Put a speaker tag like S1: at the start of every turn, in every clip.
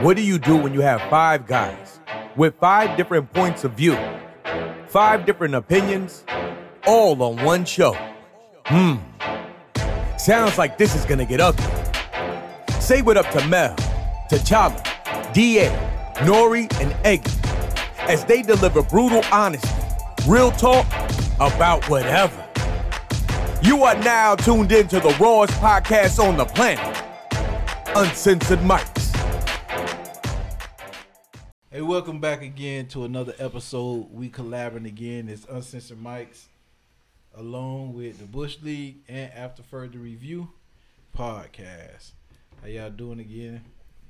S1: What do you do when you have five guys with five different points of view, five different opinions, all on one show? Hmm. Sounds like this is gonna get ugly. Say what up to Mel, T'Challa, DA, Nori, and Eggy as they deliver brutal honesty, real talk about whatever. You are now tuned in to the rawest podcast on the planet, Uncensored Mics.
S2: Hey, welcome back again to another episode. We collaborating again. It's Uncensored Mics, along with the Bush League and After Further Review podcast. How y'all doing again,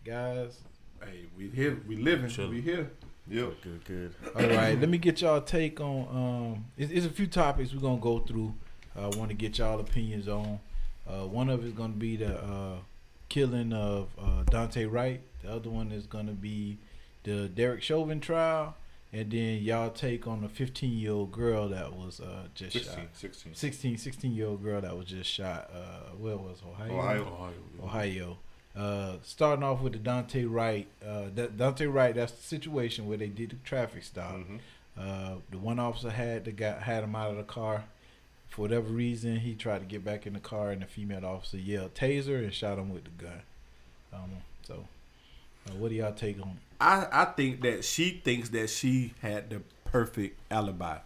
S2: guys?
S3: Hey, we here, we living,
S4: Chilling.
S3: we here. Yep.
S4: Good, good.
S2: All right, let me get y'all take on. Um, it's, it's a few topics we're gonna go through. I want to get y'all opinions on. Uh, one of it's gonna be the uh, killing of uh, Daunte Wright. The other one is gonna be the Derek Chauvin trial, and then y'all take on the 15 year old girl that was uh, just
S3: 16,
S2: shot.
S3: 16.
S2: 16, 16 year old girl that was just shot. Uh, where was Ohio?
S3: Ohio.
S4: Ohio.
S2: Ohio. Uh, starting off with the Daunte Wright. Uh, that Daunte Wright. That's the situation where they did the traffic stop.
S3: Mhm.
S2: Uh, the one officer had the guy had him out of the car. For whatever reason, he tried to get back in the car, and the female officer yelled "taser" and shot him with the gun. Um, so, uh, what do y'all take on?
S3: I, I think that she thinks that she had the perfect alibi.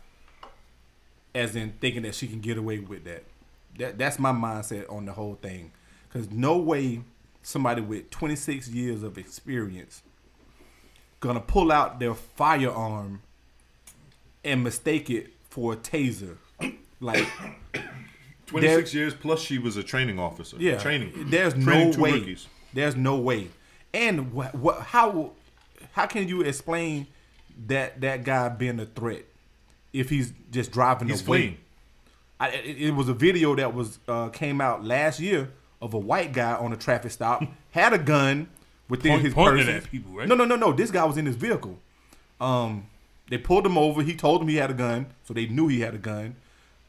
S3: As in thinking that she can get away with that. That that's my mindset on the whole thing. Cause no way somebody with 26 years of experience gonna pull out their firearm and mistake it for a taser. Like
S5: 26 years plus she was a training officer.
S3: Yeah,
S5: Training.
S3: There's
S5: Training
S3: no way.
S5: rookies.
S3: There's no way. And what? What? How? How can you explain that that guy being a threat if he's just driving
S5: He's
S3: away?
S5: fleeing.
S3: I, it, it was a video that was uh, came out last year of a white guy on a traffic stop had a gun within
S4: Point-
S3: his person.
S4: at people, right?
S3: No, no, no, no. This guy was in his vehicle. Um, they pulled him over. He told them he had a gun, so they knew he had a gun.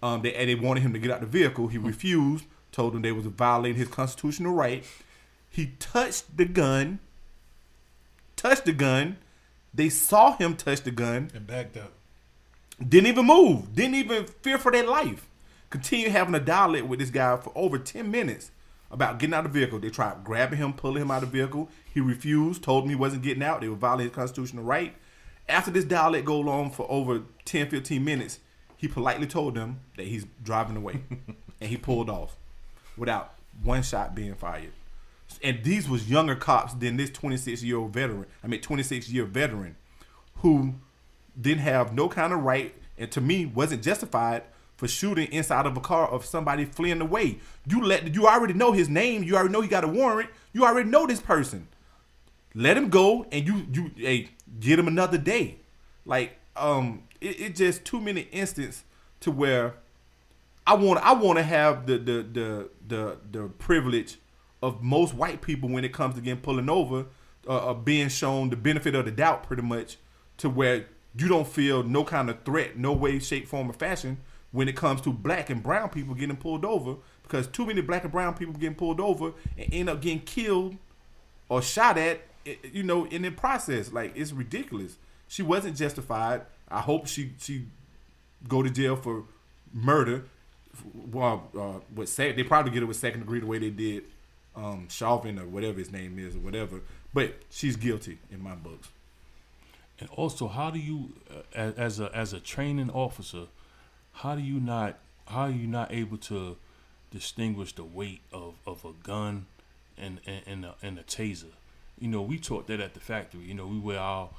S3: Um, they and they wanted him to get out the vehicle. He refused. Told them they was violating his constitutional right. He touched the gun. Touched the gun. They saw him touch the gun.
S2: And backed up.
S3: Didn't even move. Didn't even fear for their life. Continue having a dialogue with this guy for over 10 minutes about getting out of the vehicle. They tried grabbing him, pulling him out of the vehicle. He refused, told them he wasn't getting out. They were violating his constitutional right. After this dialogue go on for over 10, 15 minutes, he politely told them that he's driving away. and he pulled off without one shot being fired. And these was younger cops than this 26 year old veteran. I mean, 26 year veteran who didn't have no kind of right and to me wasn't justified for shooting inside of a car of somebody fleeing away. You let you already know his name, you already know he got a warrant, you already know this person. Let him go and you you hey get him another day. Like um it, it just too many instances to where I want I want to have the the the the the privilege of most white people when it comes to getting pulling over, uh, uh, being shown the benefit of the doubt, pretty much, to where you don't feel no kind of threat, no way, shape, form, or fashion when it comes to black and brown people getting pulled over, because too many black and brown people getting pulled over and end up getting killed or shot at, you know, in the process. Like it's ridiculous. She wasn't justified. I hope she she go to jail for murder. Well, uh, sec- they probably get it with second degree the way they did um, Chauvin or whatever his name is or whatever. But she's guilty in my books.
S4: And also, how do you, uh, as, a as a training officer, how do you not how are you not able to distinguish the weight of, of a gun and and and a, and a taser? You know, we taught that at the factory. You know, we wear our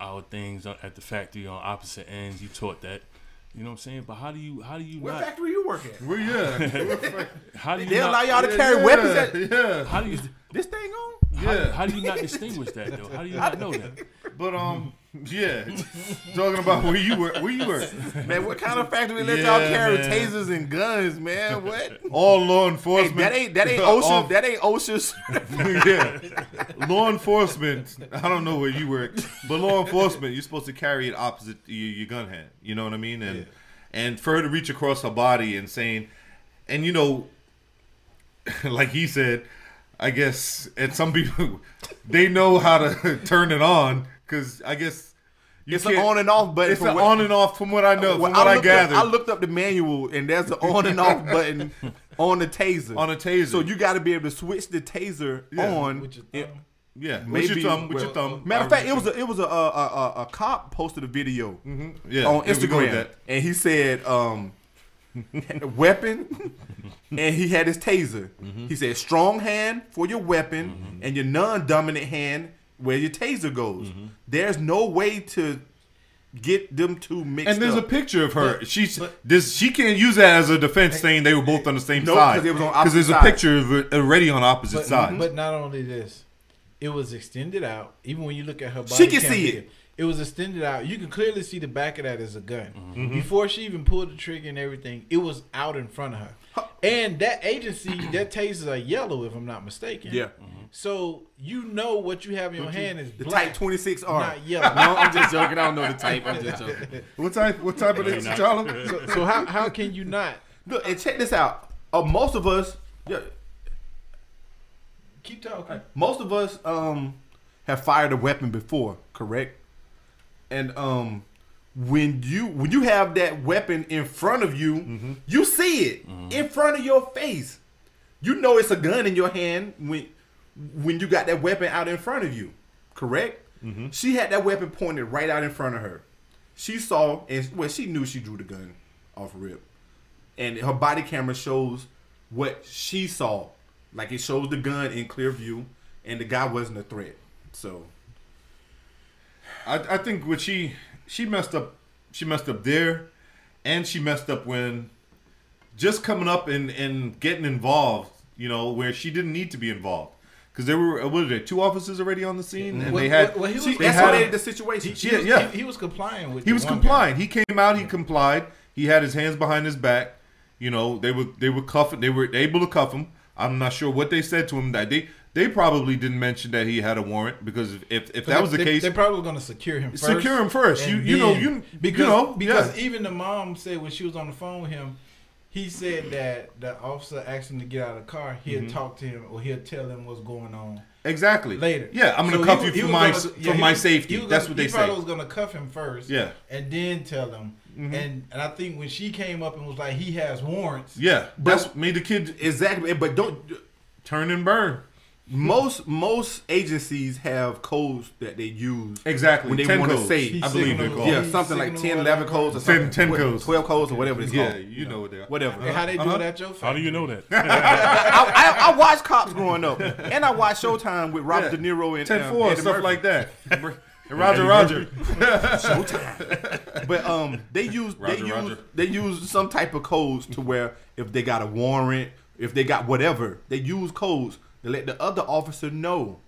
S4: our things at the factory on opposite ends. You taught that. You know what I'm saying? But how do you how do you not
S3: What
S4: not
S3: factory you work at?
S5: Well, yeah.
S4: how do you
S3: They
S4: not,
S3: allow y'all to carry
S5: yeah,
S3: weapons. At-
S5: Yeah.
S4: how do you
S3: this thing on?
S4: how,
S5: Yeah.
S4: how do you not distinguish that though? How do you not know that?
S5: But um, yeah. Talking about where you work, where you work.
S3: Man, what kind of factory let y'all
S5: Yeah,
S3: carry
S5: man.
S3: tasers and guns, man? What?
S5: All law
S3: Hey,
S5: enforcement.
S3: that ain't that ain't OSHA. That ain't OSHA's.
S5: yeah. Law enforcement. I don't know where you work, but law enforcement, you're supposed to carry it opposite your, your gun hand. You know what I mean? And and for her to reach across her body and saying, and you know, like he said, I guess, and some people they know how to turn it on because I guess you
S3: It's an
S5: can't-
S3: on and off button.
S5: It's
S3: from
S5: an
S3: what-
S5: on and off from what I know,
S3: Well,
S5: from what I,
S3: looked up-
S5: gathered
S3: I looked up the manual, and there's an on and off button on the taser.
S5: on a taser.
S3: so you got to be able to switch the taser
S5: Yeah.
S3: on.
S2: With your
S3: it-
S5: yeah,
S3: maybe-
S5: with your thumb, with your
S2: well,
S5: thumb.
S3: Matter of fact, it was a it was a a, a, a cop posted a video
S5: yeah
S3: on
S5: there we
S3: Instagram,
S5: that.
S3: and he said, um, weapon, and he had his taser.
S5: Mm-hmm.
S3: He said, strong hand for your weapon, and your non-dominant hand where your taser goes.
S5: Mm-hmm.
S3: There's no way to get them two mixed
S5: And there's a picture of her. She's
S2: but-
S5: this. She can't use that as a defense, saying they were both on the same
S3: No,
S5: side
S3: 'cause they was on
S5: because there's a picture of it already on opposite
S2: But,
S5: sides.
S2: but not only this, it was extended out. Even when you look at her body,
S3: She can see it.
S2: It was extended out. You can clearly see the back of that as a gun.
S3: Mm-hmm.
S2: Before she even pulled the trigger and everything, it was out in front of her. And that agency, that tasers are yellow, if I'm not mistaken.
S3: Yeah.
S2: So you know what you have in your hand is
S3: the
S2: black,
S3: Type 26R.
S2: not yellow.
S6: No, I'm just joking. I don't know the type. I'm just joking.
S5: what type? What type of
S4: Ain't
S5: this,
S4: not-
S5: Charlie?
S2: so, so how how can you not
S3: Look, and check this out. Uh, most of us, yeah,
S2: keep talking?
S3: most of us um have fired a weapon before, correct? And um when you when you have that weapon in front of you, you see it in front of your face. You know it's a gun in your hand when when you got that weapon out in front of you, correct? Mm-hmm. She had that weapon pointed right out in front of her. She saw and well, she knew she drew the gun off rip, and her body camera shows what she saw. Like it shows the gun in clear view, and the guy wasn't a threat. So
S5: I, I think what she she messed up. She messed up there, and she messed up when just coming up and and getting involved. You know where she didn't need to be involved because there were uh, what were there two officers already on the scene and
S2: Well,
S5: they had
S2: well, he was-
S5: they had
S3: escalated the situation.
S2: He,
S5: Yeah,
S2: was,
S5: yeah.
S2: He, he was complying with.
S5: he was
S2: one guy.
S5: complying. He came out. He complied. He had his hands behind his back. You know, they were they were cuffing. They were able to cuff him. I'm not sure what they said to him. That they they probably didn't mention that he had a warrant because if if, if that was the
S2: they,
S5: case,
S2: they're probably going to secure him first.
S5: Secure him first. You- you know, you-
S2: because
S5: you know,
S2: because
S5: yeah.
S2: even the mom said when she was on the phone with him, he said that the officer asked him to get out of the car. He'll
S5: Mm-hmm.
S2: talk to him or he'll tell him what's going on
S5: exactly
S2: later.
S5: Yeah, I'm gonna
S2: So
S5: cuff
S2: he
S5: you for my
S2: gonna-
S5: for
S2: yeah, he
S5: my
S2: was-
S5: safety.
S2: he
S5: That's
S2: gonna-
S5: what they
S2: he
S5: say.
S2: probably was going to cuff him first.
S5: Yeah.
S2: and then tell him. And and I think when she came up and was like, he has warrants.
S5: Yeah, that's what made the kid
S3: exactly, but don't.
S5: turn and burn.
S3: Most most agencies have codes that they use
S5: Exactly.
S3: when they want to
S5: codes.
S3: say
S5: I believe they're called.
S3: yeah something like
S2: signal
S3: 10,
S2: whatever
S3: 11 codes or something.
S5: 10
S3: What-
S5: codes.
S3: 12 codes or whatever it's
S5: Yeah,
S3: called.
S5: you know what they are.
S3: Whatever.
S2: And how they do
S5: Uh-huh.
S2: it at your
S4: How do you know that?
S3: I, I, I watched Cops growing up, and I watched Showtime with Robert
S5: Yeah.
S3: De Niro and
S5: 10
S3: um,
S5: 4,
S3: Eddie
S5: stuff
S3: Murphy.
S5: like that. And Roger Roger. Showtime.
S3: But um, they use they use
S5: Roger.
S3: they use some type of codes to where if they got a warrant, if they got whatever, they use codes to let the other officer know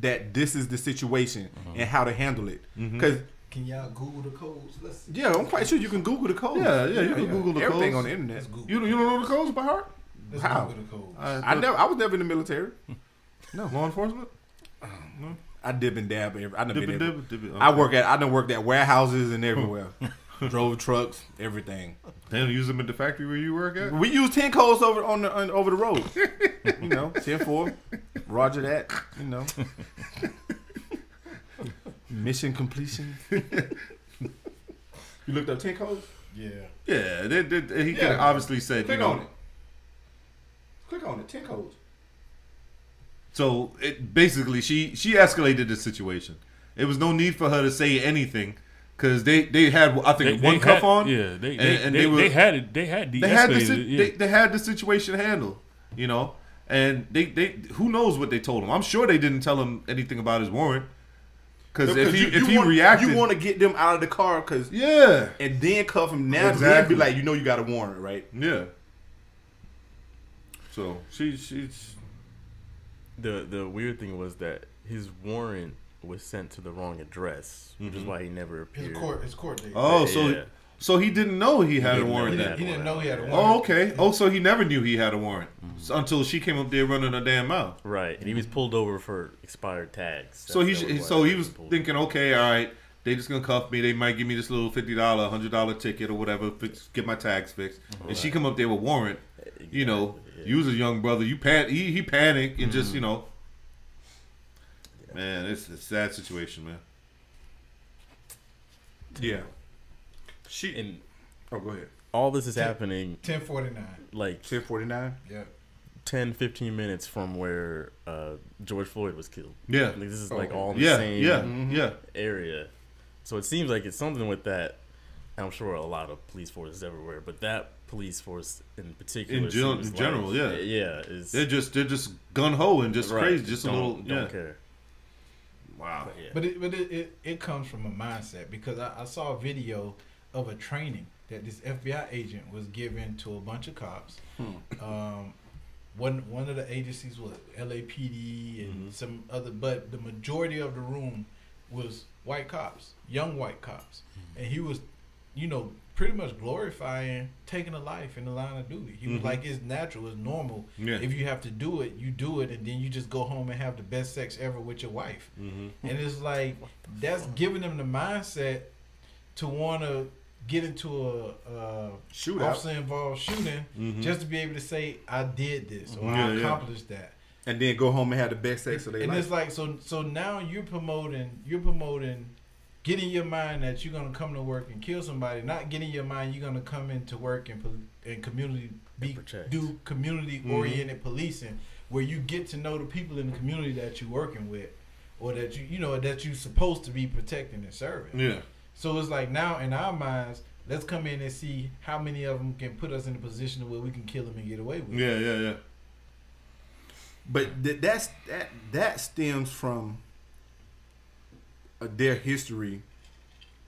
S3: that this is the situation
S5: Uh-huh.
S3: and how to handle it.
S5: Mm-hmm.
S3: Because
S2: Can y'all Google the codes? Let's see.
S3: yeah, I'm quite sure you can Google the codes.
S5: Yeah, yeah, you can Google the
S3: everything
S5: codes.
S3: on the internet.
S2: Google.
S5: You, you don't know the codes by heart?
S2: Let's
S3: How?
S2: Google the codes.
S3: I never, I was never in the military.
S5: No. Law enforcement?
S3: I dip and dab. every- I done
S5: Dip
S3: been
S5: and
S3: every-
S5: dip, dip it.
S3: I work at I done worked at warehouses and everywhere. Drove trucks, everything.
S5: They don't use them at the factory where you work at?
S3: We use ten codes over on the on, over the road. you know, 10-4. Roger that. You know. Mission completion. you looked up ten codes.
S2: Yeah.
S5: Yeah, they, they, he could
S3: Yeah.
S5: have obviously said, you
S3: Click
S5: know.
S3: on it. Click on it. Ten codes.
S5: So it basically she she escalated the situation. It was no need for her to say anything because they they had I think one cuff
S4: had,
S5: on.
S4: Yeah, they
S5: and-
S4: they,
S5: and
S4: they,
S5: they were-
S4: they had it. They had
S5: they had the
S4: de-escalated
S5: si-
S4: it, yeah.
S5: they, they had the situation handled. You know, and they they who knows what they told him. I'm sure they didn't tell him anything about his warrant because if he
S3: you,
S5: if
S3: you
S5: he
S3: want,
S5: reacted,
S3: you want to get them out of the car because
S5: yeah
S3: and then cuff him now. Then
S5: Exactly.
S3: be like, you know, you got a warrant, right?
S5: yeah. So she she's
S6: The the weird thing was that his warrant was sent to the wrong address, which is mm-hmm. why he never appeared.
S2: His
S6: appeared.
S2: court, his court date.
S5: oh so
S6: yeah.
S5: so he didn't know he had a warrant
S2: he,
S6: he
S2: didn't, he didn't know he had a
S6: Oh,
S2: warrant.
S5: Oh, okay. Oh, so he never knew he had a warrant So- until she came up there running a damn mouth.
S6: Right, and he was pulled over for expired tags.
S5: So he sh-
S6: was
S5: so he was thinking, okay, all right, they just gonna cuff me. They might give me this little fifty dollar, hundred dollar ticket or whatever, fix, get my tags fixed. And she come up there with warrant, you know,
S6: Yeah.
S5: You was a young brother. You pan. He, he panicked and just mm-hmm. you know. Man, it's a sad situation, man.
S3: Yeah. She.
S6: And
S3: oh, go ahead.
S6: all this is happening
S2: Ten forty nine.
S6: like
S3: Ten forty nine.
S2: Yeah.
S6: 10, 15 minutes from where uh, George Floyd was killed.
S5: Yeah.
S6: Like, this is
S3: Oh,
S6: like all in the
S5: Yeah,
S6: same
S5: yeah, yeah.
S6: area. So it seems like it's something with that. I'm sure a lot of police forces everywhere, but that police force in particular,
S5: In gen-
S6: seems
S5: in general,
S6: like-
S5: yeah.
S6: yeah, is
S5: They're just they're just gun ho and just
S6: right,
S5: crazy, just a
S6: don't,
S5: little.
S6: don't
S5: yeah.
S6: care.
S5: Wow.
S6: But yeah.
S2: But it but it, it, it comes from a mindset because I, I saw a video of a training that this FBI agent was giving to a bunch of cops. Hmm. Um, one one of the agencies was LAPD and mm-hmm. some other, but the majority of the room was white cops, young white cops, hmm. and he was, you know, pretty much glorifying taking a life in the line of duty. He was
S5: Mhm.
S2: like, it's natural, it's normal.
S5: Yeah.
S2: If you have to do it, you do it, and then you just go home and have the best sex ever with your wife.
S5: Mm-hmm.
S2: And it's like that's giving them the mindset to want to get into a, a
S3: Shootout.
S2: officer involved shooting
S5: Mhm.
S2: just to be able to say I did this or
S5: Yeah,
S2: I
S5: yeah.
S2: accomplished that.
S3: And then go home and have the best sex of their
S2: and
S3: life.
S2: it's like so so now you're promoting you're promoting getting your mind that you're gonna come to work and kill somebody, not get in your mind you're gonna come into work and and community be do community mm-hmm. oriented policing where you get to know the people in the community that you're working with or that you you know that you're supposed to be protecting and serving.
S5: Yeah.
S2: So it's like now in our minds, let's come in and see how many of them can put us in a position where we can kill them and get away with. it.
S5: Yeah. Yeah. Yeah.
S3: But th- that's that that stems from their history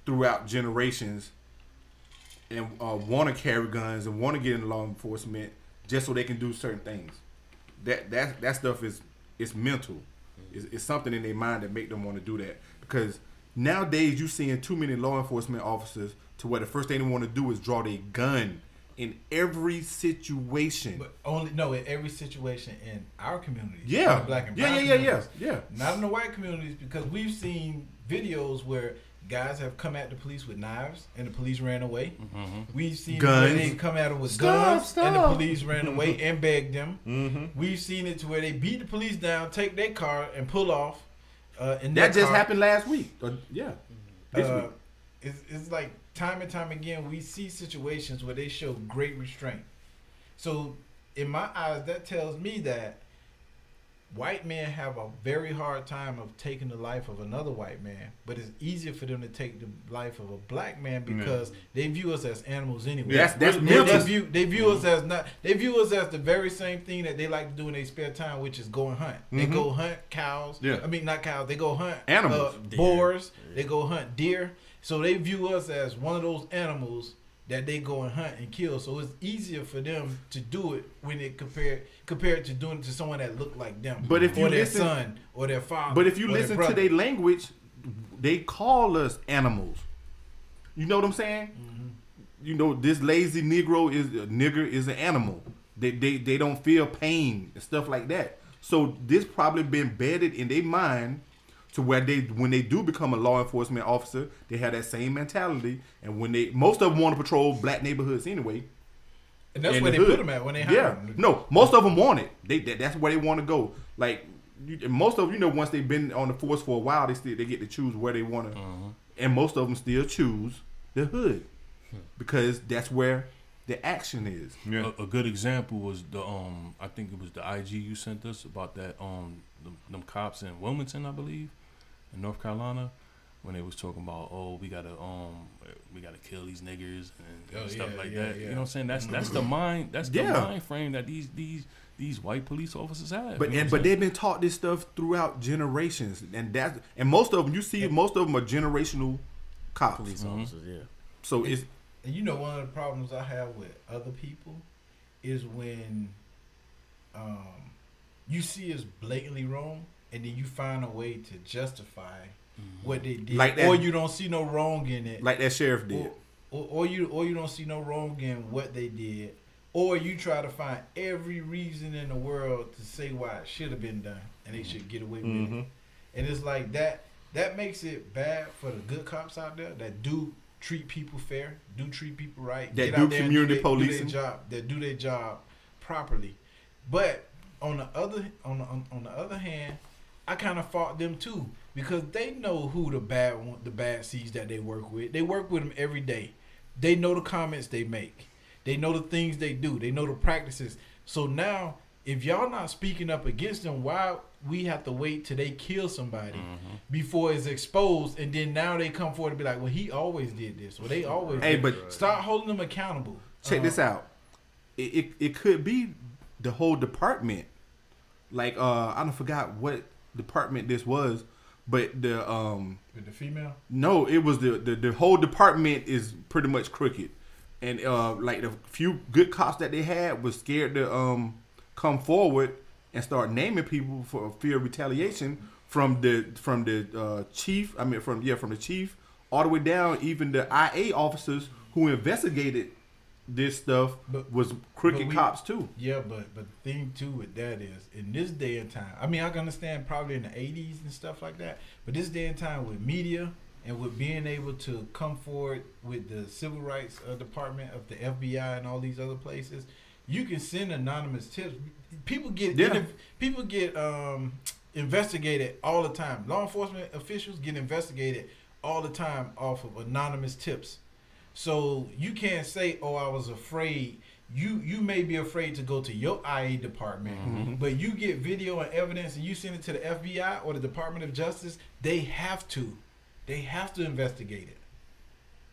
S3: throughout generations, and uh, want to carry guns and want to get into law enforcement just so they can do certain things. That that that stuff is it's mental. It's, it's something in their mind that make them want to do that because nowadays you seeing too many law enforcement officers to where the first thing they want to do is draw their gun in every situation.
S2: But only no in every situation in our community.
S3: Yeah.
S2: black and
S3: Yeah, yeah, yeah, yeah, yeah.
S2: Not in the white communities because we've seen videos where guys have come at the police with knives and the police ran away. We've seen
S3: Guns.
S2: where they come at them with
S3: Stop,
S2: guns and the police ran away and begged them.
S5: Mm-hmm.
S2: We've seen it to where they beat the police down, take their car and pull off. Uh, in
S3: That just
S2: car.
S3: happened last week. Or, yeah. This
S2: Uh,
S3: week.
S2: it's, it's like time and time again we see situations where they show great restraint. So in my eyes, that tells me that white men have a very hard time of taking the life of another white man, but it's easier for them to take the life of a black man because they view us as animals anyway.
S3: That's- that's
S2: they, they view they view us as not they view us as the very same thing that they like to do in their spare time, which is go and hunt. They
S3: Mhm.
S2: go hunt cows.
S3: Yeah.
S2: I mean not cows. They go hunt
S3: Animals.
S2: uh,
S6: Deer.
S2: boars. They go hunt deer. So they view us as one of those animals that they go and hunt and kill. So it's easier for them to do it when it compared compared to doing it to someone that looked like them.
S3: But if you
S2: or their
S3: listen-
S2: son or their father.
S3: But if you listen to their language, they call us animals. You know what I'm saying?
S2: Mm-hmm.
S3: You know, this lazy Negro is a nigger is an animal. They, they they don't feel pain and stuff like that. So this probably been bedded in their mind to where they when they do become a law enforcement officer, they have that same mentality. And when they most of them want to patrol black neighborhoods anyway.
S2: and that's where
S3: the
S2: they
S3: hood.
S2: put them at when they hire
S3: Yeah,
S2: them.
S3: no, most of them want it. They that, that's where they want to go. Like you, most of you know, once they've been on the force for a while, they still they get to choose where they want to, and most of them still choose the hood because that's where the action is.
S5: Yeah.
S4: A, a good example was the um I think it was the IG you sent us about that um the, them cops in Wilmington I believe in North Carolina when they was talking about oh we gotta um we gotta kill these niggers and, and
S2: Oh,
S4: stuff
S2: yeah,
S4: like
S2: yeah,
S4: that
S2: yeah.
S4: you know what I'm saying that's that's the mind that's the
S3: Yeah.
S4: mind frame that these these these white police officers have
S3: But
S4: you know
S3: and but
S4: saying?
S3: they've been taught this stuff throughout generations, and that and most of them you see most of them are generational cops.
S6: Police
S4: Mhm.
S6: officers, yeah.
S3: So it's
S2: And you know, one of the problems I have with other people is when um, you see it's blatantly wrong, and then you find a way to justify what they did,
S3: Like that-
S2: or you don't see no wrong in it,
S3: like that sheriff did.
S2: or, or, or you or you don't see no wrong in what they did, or you try to find every reason in the world to say why it should have been done, and they should get away with
S3: Mhm.
S2: it. And it's like that. That makes it bad for the good cops out there that do treat people fair, do treat people right,
S3: That
S2: get
S3: do
S2: out there and
S3: community
S2: their- do
S3: policing.
S2: their job, that do their job properly. But on the other on the, on, on the other hand, I kind of fought them too because they know who the bad one, the bad seeds that they work with. They work with them every day. They know the comments they make. They know the things they do. They know the practices. So now, if y'all not speaking up against them, why we have to wait till they kill somebody before it's exposed, and then now they come forward and be like, "Well, he always did this. Well, they always."
S3: Hey,
S2: did
S3: but
S2: start holding them accountable.
S3: check this
S2: Uh,
S3: out. It, it it could be the whole department. Like uh, I don't forgot what department this was, but the um
S2: with the female.
S3: no, it was the the, the whole department is pretty much crooked, and uh like the few good cops that they had was scared to um come forward and start naming people for fear of retaliation from the from the uh, chief. I mean from yeah from the chief all the way down even the IA officers who investigated this stuff
S2: But-
S3: was crooked
S2: we-
S3: cops too.
S2: Yeah, but but the thing too with that is in this day and time. I mean, I can understand probably in the '80s and stuff like that, but this day and time with media and with being able to come forward with the civil rights uh, department of the FBI and all these other places, you can send anonymous tips. People get
S3: Yeah.
S2: interv- people get um, investigated all the time. Law enforcement officials get investigated all the time off of anonymous tips. So you can't say, "Oh, I was afraid." You you may be afraid to go to your IA department, but you get video and evidence and you send it to the FBI or the Department of Justice. They have to, they have to investigate it.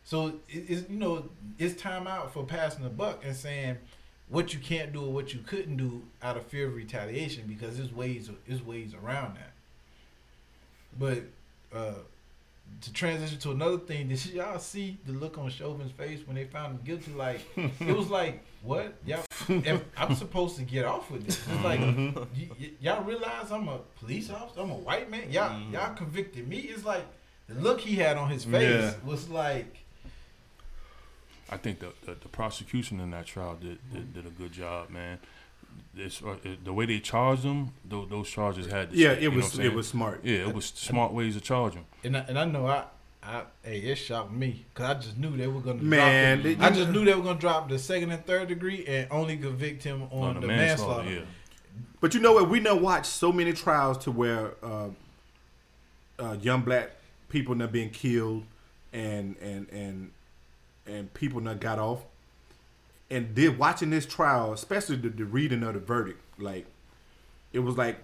S2: So it, it's you know it's time out for passing the buck and saying what you can't do or what you couldn't do out of fear of retaliation because there's ways there's ways around that. But uh, to transition to another thing, did y'all see the look on Chauvin's face when they found him guilty? Like it was like, what? Y'all, I'm supposed to get off with this. It's like mm-hmm. y- y- y'all realize I'm a police officer. I'm a white man. Y'all mm-hmm. y'all convicted me. It's like the look he had on his face
S5: Yeah.
S2: was like,
S4: I think the, the, the prosecution in that trial did, did, did a good job, man. This, uh, the way they charged them, those, those charges had. To
S3: Yeah,
S4: stick,
S3: it was it was smart.
S4: Yeah, it was smart ways to charge them.
S2: and I, and I know I. I, hey, it shocked me because I just knew they were gonna.
S3: Man,
S2: drop the, I just knew they were gonna drop the second and third degree and only convict him on
S4: On
S2: the,
S4: the
S2: manslaughter.
S4: manslaughter, yeah.
S3: But you know what? We now watched so many trials to where uh, uh, young black people not being killed and and and and people not got off. And did watching this trial, especially the, the reading of the verdict, like it was like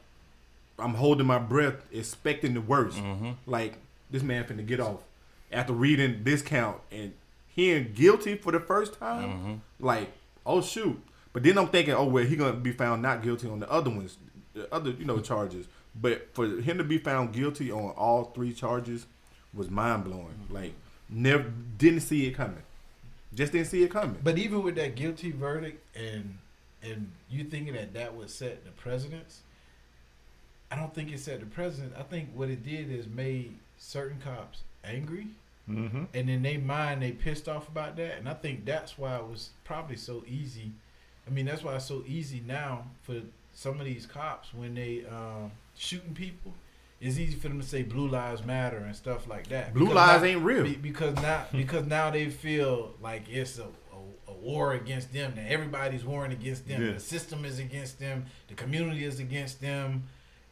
S3: I'm holding my breath, expecting the worst. Mm-hmm. Like this man finna get off after reading this count and hearing guilty for the first time. Mm-hmm. Like, oh shoot! But then I'm thinking, oh well, he gonna be found not guilty on the other ones, the other you know charges. But for him to be found guilty on all three charges was mind blowing. Like, never didn't see it coming. Just didn't see it coming.
S2: But even with that guilty verdict and and you thinking that that would set the precedence, I don't think it set the precedent. I think what it did is made certain cops angry,
S3: Mm-hmm.
S2: and in their mind they pissed off about that. And I think that's why it was probably so easy. I mean, that's why it's so easy now for some of these cops when they um, shooting people. It's easy for them to say blue lives matter and stuff like that.
S3: Blue lives
S2: now-
S3: ain't real.
S2: be- because now because now they feel like it's a, a, a war against them. That everybody's warring against them.
S5: Yeah.
S2: The system is against them. The community is against them.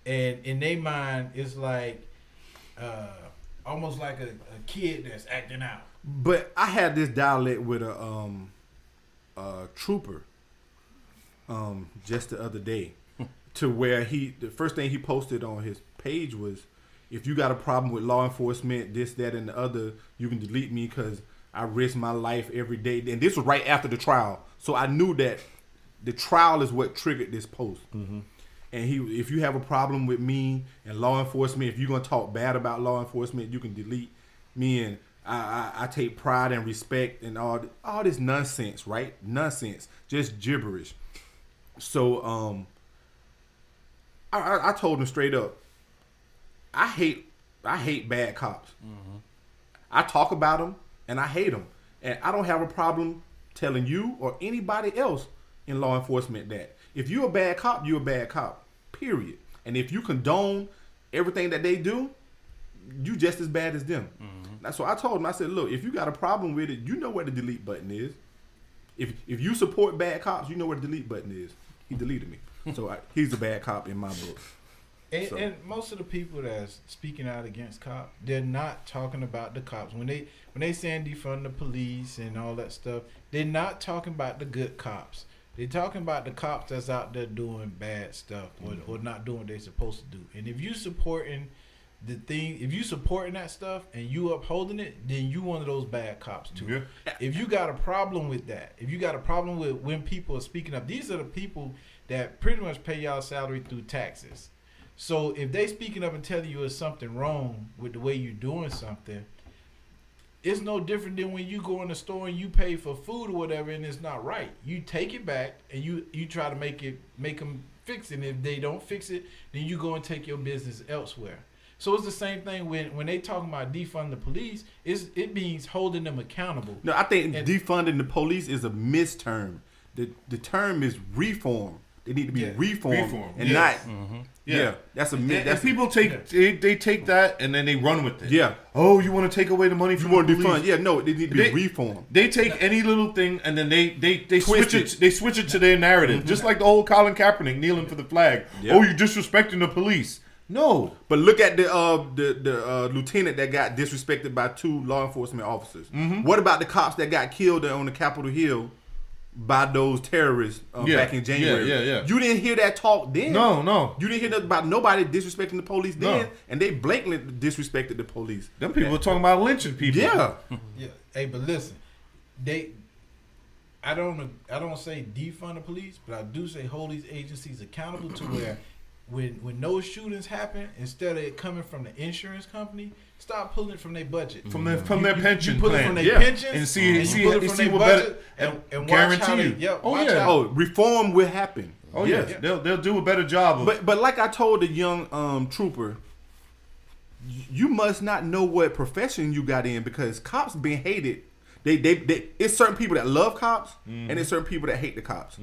S2: And in their mind, it's like uh, almost like a, a kid that's acting out.
S3: But I had this dialect with a um a trooper um just the other day to where he the first thing he posted on his page was if you got a problem with law enforcement this that and the other you can delete me cuz I risk my life every day. And this was right after the trial. So I knew that the trial is what triggered this post. And he if you have a problem with me and law enforcement if you're gonna talk bad about law enforcement you can delete me and I, I, I take pride and respect and all all this nonsense right? Nonsense. Just gibberish. So um I, I, I told him straight up I hate I hate bad cops I talk about them and I hate them and I don't have a problem telling you or anybody else in law enforcement that if you're a bad cop you're a bad cop period and if you condone everything that they do you just as bad as them. Mm-hmm. That's what I told him. I said, look, if you got a problem with it, you know where the delete button is. If if you support bad cops, you know where the delete button is. He deleted me. So I, he's a bad cop in my book.
S2: And,
S3: So-
S2: and most of the people that's speaking out against cops, they're not talking about the cops. When they when they saying defund the police and all that stuff, they're not talking about the good cops. They're talking about the cops that's out there doing bad stuff or, mm-hmm. or not doing what they're supposed to do. And if you supporting the thing, if you supporting that stuff and you upholding it, then you one of those bad cops too.
S5: Yeah.
S2: If you got a problem with that, if you got a problem with when people are speaking up, these are the people that pretty much pay y'all salary through taxes. So if they speaking up and telling you it's something wrong with the way you're doing something, it's no different than when you go in the store and you pay for food or whatever and it's not right. You take it back and you you try to make it make them fix it. And if they don't fix it, then you go and take your business elsewhere. So it's the same thing when when they talking about defund the police. It's, it means holding them accountable.
S3: No, I think
S2: And-
S3: defunding the police is a misterm. The the term is reform. They need to be
S2: Yeah.
S3: reformed
S5: Reform,
S3: and
S5: yes.
S3: not. Mm-hmm. Yeah. that's a
S5: And,
S3: mi-
S5: and people take they, they take that and then they run with it.
S3: Yeah.
S5: Oh, you want to take away the money
S3: You
S5: from
S3: want
S5: the
S3: to defund? Yeah, no, they need to be reformed.
S5: They take any little thing and then they they, they
S3: Twist
S5: switch it.
S3: it.
S5: They switch it to their narrative, just like the old Colin Kaepernick kneeling for the flag.
S3: Yeah.
S5: Oh, you're disrespecting the police? No,
S3: But look at the uh, the the uh, lieutenant that got disrespected by two law enforcement officers.
S5: Mm-hmm.
S3: What about the cops that got killed on the Capitol Hill by those terrorists uh,
S5: Yeah.
S3: back in January?
S5: Yeah, yeah, yeah.
S3: You didn't hear that talk then.
S5: no, no.
S3: You didn't hear nothing about nobody disrespecting the police then,
S5: No.
S3: and they blatantly disrespected the police.
S5: Them people were talking about lynching people.
S3: Yeah,
S2: Yeah. Hey, but listen, they. I don't. I don't say defund the police, but I do say hold these agencies accountable to where, when when those shootings happen, instead of it coming from the insurance company, stop pulling it from their budget.
S5: from their from
S2: You-
S5: their
S2: you-
S5: pension
S2: you pull it
S5: plan.
S2: from their
S3: Yeah.
S2: pensions
S5: And see-
S2: you
S5: see-
S2: pull it
S5: and
S2: from
S5: see what
S2: budget
S5: better-
S2: and, and watch
S5: guarantee
S2: how they. Yep,
S5: Oh,
S2: watch
S5: yeah.
S2: how-
S3: Oh, reform will happen.
S5: Oh
S3: Yes.
S5: yeah, they'll they'll do a better job of.
S3: But but like I told the young um, trooper, you must not know what profession you got in because cops been hated. They they, they it's certain people that love cops
S5: Mm-hmm.
S3: and it's certain people that hate the cops.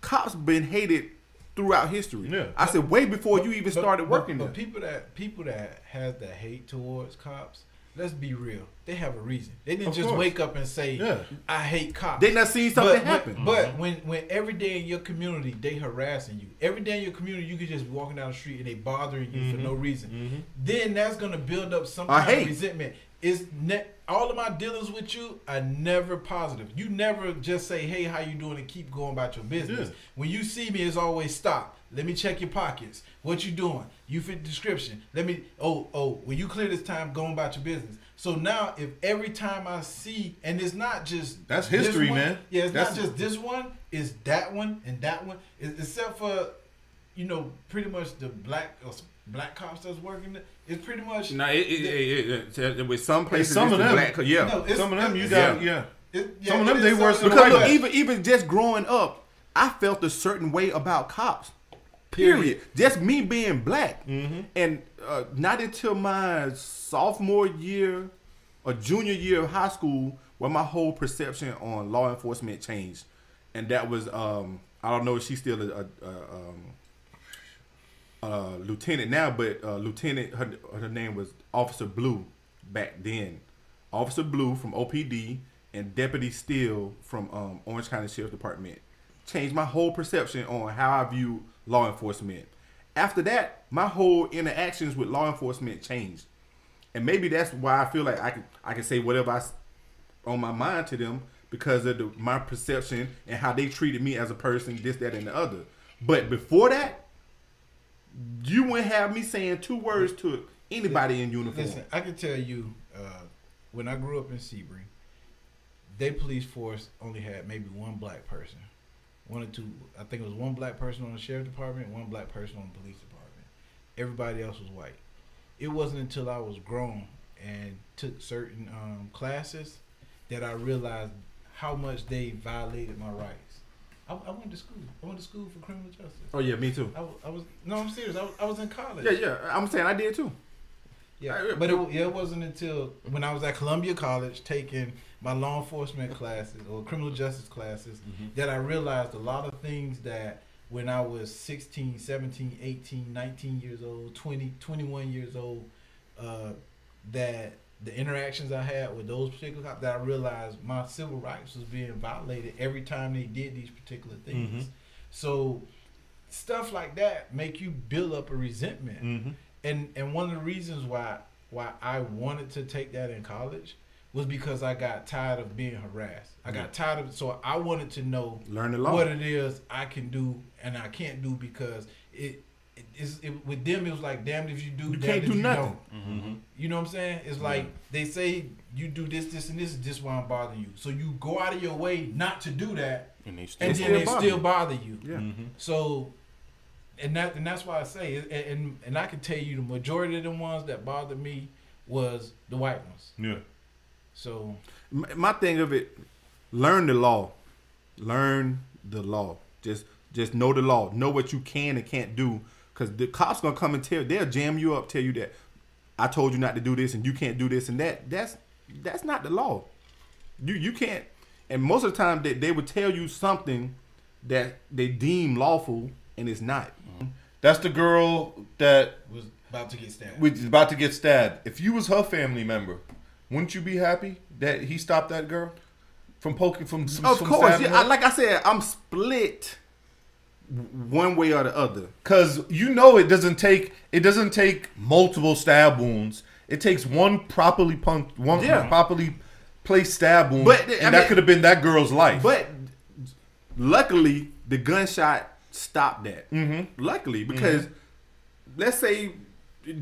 S3: Cops been hated throughout history.
S5: Yeah.
S3: I said way before you even
S2: But-
S3: started working
S2: But,
S3: there.
S2: people that people that have the hate towards cops, let's be real. They have a reason. They didn't
S5: Of
S2: just
S5: course.
S2: wake up and say,
S5: Yeah.
S2: "I hate cops."
S3: They not seen something
S2: but,
S3: happen.
S2: But, but when when every day in your community they harassing you, every day in your community you could just be walking down the street and they bothering you for mm-hmm. no reason, mm-hmm. then that's gonna build up some
S3: I
S2: kind of resentment. Is ne- all of my dealings with you are never positive. You never just say, "Hey, how you doing?" and keep going about your business.
S5: Yeah.
S2: When you see me, it's always stop. Let me check your pockets. What you doing? You fit the description. Let me. Oh, oh. When you clear this time, going about your business. So now, if every time I see, and it's not just
S5: That's history,
S2: one,
S5: man.
S2: Yeah, it's
S5: That's-
S2: not just this one. It's that one and that one. It's, except for, you know, pretty much the black uh, black cops that's working. it- It's pretty much.
S3: no, it, it, it, it, it, with some places,
S5: some
S3: it's
S5: of
S3: the
S5: them.
S3: black, yeah.
S2: No, it's-
S5: some of them you got yeah.
S2: it-
S5: some of them, they
S2: were
S5: worse than
S2: like
S3: Because look, even even just growing up, I felt a certain way about cops. Period. Just me being black, and uh, not until my sophomore year or junior year of high school where my whole perception on law enforcement changed, and that was um, I don't know if she's still a, a, a um, uh, lieutenant now, but uh, lieutenant her, her name was Officer Blue back then. Officer Blue from OPD and Deputy Steele from um, Orange County Sheriff Department changed my whole perception on how I view law enforcement. After that, my whole interactions with law enforcement changed, and maybe that's why I feel like I can I can say whatever I on my mind to them because of the, my perception and how they treated me as a person, this, that, and the other. But before that, you wouldn't have me saying two words to anybody in uniform.
S2: Listen, I can tell you, uh, when I grew up in Sebring, their police force only had maybe one black person, one or two. I think it was one black person on the sheriff department, one black person on the police department. Everybody else was white. It wasn't until I was grown and took certain um, classes that I realized how much they violated my rights. I, I went to school. I went to school for criminal justice.
S3: Oh yeah, me too.
S2: I, was- I was no, I'm serious. I was, I was in college.
S3: Yeah, yeah. I'm saying I did too.
S2: Yeah, but it, yeah, it wasn't until when I was at Columbia College taking my law enforcement classes or criminal justice classes that I realized a lot of things that when I was 16, 17, 18, 19 years old, 20, 21 years old, uh, that the interactions I had with those particular cops, that I realized my civil rights was being violated every time they did these particular things. So stuff like that make you build up a resentment.
S5: Mm-hmm.
S2: And and one of the reasons why why I wanted to take that in college was because I got tired of being harassed. I got tired of so I wanted to know
S3: Learn the law.
S2: what it is I can do and I can't do because it. It is it, with them, it was like damned if you do,
S3: You
S2: damned
S3: can't
S2: if
S3: do
S2: you
S3: nothing.
S2: don't. Mm-hmm. You know what I'm saying? It's like they say you do this, this, and this is just why I'm bothering you. So you go out of your way not to do that,
S4: And they still
S2: and
S3: They
S2: then they
S3: still bother
S2: still
S3: you.
S2: bother you.
S3: Yeah. Mm-hmm.
S2: So, and that and that's why I say, and and, and I can tell you the majority of the ones that bothered me was the white ones.
S5: Yeah.
S2: So
S3: M- My thing of it, learn the law. Learn the law. Just just know the law. Know what you can and can't do. Cause the cops gonna come and tell they'll jam you up, tell you that I told you not to do this and you can't do this and that. That's that's not the law. You you can't and most of the time they, they would tell you something that they deem lawful and it's not.
S5: That's the girl that
S2: was about to get stabbed.
S5: was about to get stabbed. If you was her family member, wouldn't you be happy that he stopped that girl from poking from?
S3: Of course, yeah, I, like I said, I'm split one way or the other.
S5: because you know it doesn't take it doesn't take multiple stab wounds. It takes one properly punched, one
S3: Yeah.
S5: properly placed stab wound,
S3: But, I
S5: and that could have been that girl's life.
S3: But luckily, the gunshot stopped that.
S5: Mm-hmm.
S3: Luckily, because let's say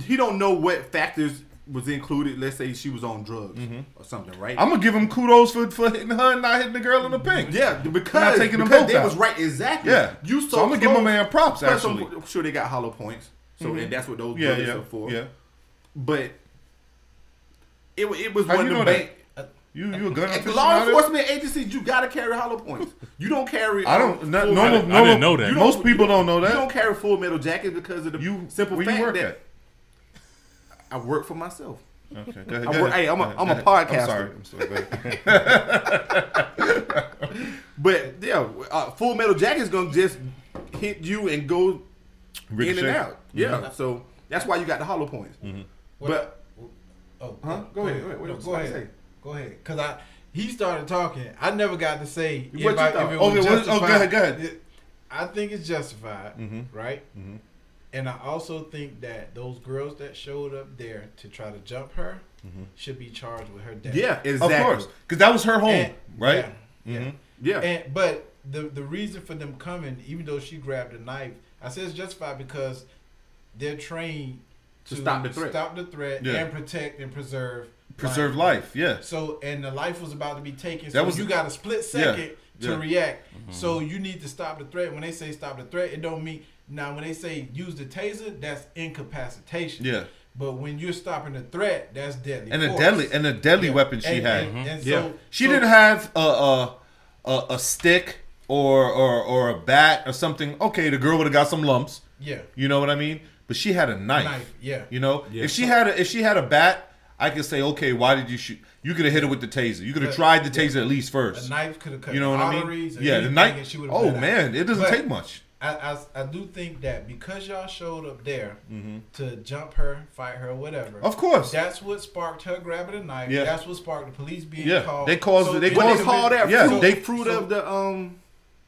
S3: he don't know what factors was included. Let's say she was on drugs mm-hmm. or something, right?
S5: I'm gonna give him kudos for, for hitting her and not hitting the girl in the mm-hmm. pink.
S3: yeah, because,
S5: Not taking them
S3: because
S5: both
S3: they
S5: out.
S3: was right exactly.
S5: Yeah.
S3: you so,
S5: So I'm gonna give my man props,
S3: Plus, I'm sure they got hollow points, so
S5: Mhm.
S3: and that's what those
S5: yeah,
S3: bullets
S5: yeah,
S3: are for.
S5: yeah.
S3: But it it was
S5: How
S3: one of the
S5: that?
S3: bank.
S5: Uh, you you a gun
S3: At
S5: aficionado?
S3: law enforcement agencies, you gotta carry hollow points. You don't carry.
S5: I don't. No,
S3: full-
S5: normal,
S4: I didn't- I didn't know that.
S5: Most people don't know that.
S3: You don't carry full metal jackets because of the
S5: You
S3: simple
S5: where you
S3: fact
S5: work
S3: that
S5: at?
S3: I work for myself.
S5: Okay, go ahead.
S3: I
S5: go
S3: work-
S5: ahead,
S3: hey, I'm a-
S5: go
S3: I'm a
S5: ahead,
S3: podcaster.
S5: I'm sorry. I'm sorry.
S3: But yeah, uh, full metal jacket is gonna just hit you and go in and out. Yeah, so that's why you got the hollow points. But
S2: oh,
S3: Huh? Go ahead, go ahead. What
S2: No,
S3: else
S2: go
S3: you about to
S2: ahead.
S3: say?
S2: Go ahead, cause I he started talking. I never got to say
S3: What
S2: if,
S3: you
S2: I, if
S3: thought?
S2: it
S5: Okay,
S2: was
S5: what- oh,
S2: justified.
S5: go ahead, go ahead.
S2: I think it's justified,
S5: Mhm.
S2: right? And I also think that those girls that showed up there to try to jump her
S5: Mhm.
S2: should be charged with her death.
S3: yeah,
S5: Of course, because that was her home,
S2: And-
S5: right?
S2: Yeah.
S5: Mhm.
S3: Yeah,
S2: And but the the reason for them coming, even though she grabbed a knife, I said it's justified because they're trained
S3: To stop the threat.
S2: stop the threat,
S5: Yeah.
S2: and protect and preserve
S5: Preserve life. Yeah.
S2: So and the life was about to be taken.
S5: That
S2: So
S5: was-
S2: you got a split second to
S5: yeah.
S2: react. So you need to stop the threat. When they say stop the threat, it don't mean now when they say use the taser, that's incapacitation.
S5: Yeah.
S2: But when you're stopping the threat, that's deadly.
S5: And a deadly and a deadly
S2: Yeah.
S5: weapon she
S2: And-
S5: had.
S2: and- and
S3: Yeah.
S2: so-
S5: She
S2: so-
S5: didn't have a a, a a stick or or or a bat or something. Okay, the girl would have got some lumps.
S2: Yeah.
S5: You know what I mean? But she had a knife.
S2: Knife, yeah.
S5: You know,
S3: Yeah.
S5: if she had a if she had a bat, I could say, okay, why did you shoot? You could have hit her with the taser. You could have tried the taser at least
S2: A
S5: first.
S2: knife could have cut
S5: You know what I mean? Yeah, the knife.
S2: she would've
S5: Oh
S2: bled out.
S5: man, it doesn't
S2: But-
S5: take much.
S2: I, I, I do think that because y'all showed up there
S5: Mhm.
S2: to jump her, fight her, whatever.
S5: Of course.
S2: That's what sparked her grabbing a knife.
S5: Yeah.
S2: That's what sparked the police being
S5: Yeah,
S2: called.
S5: they caused- they
S2: it
S5: caused-
S3: they
S2: could
S3: call
S2: be-
S3: that?
S5: Yeah,
S3: fruit,
S5: they-
S3: fruit
S2: so-
S3: of the um.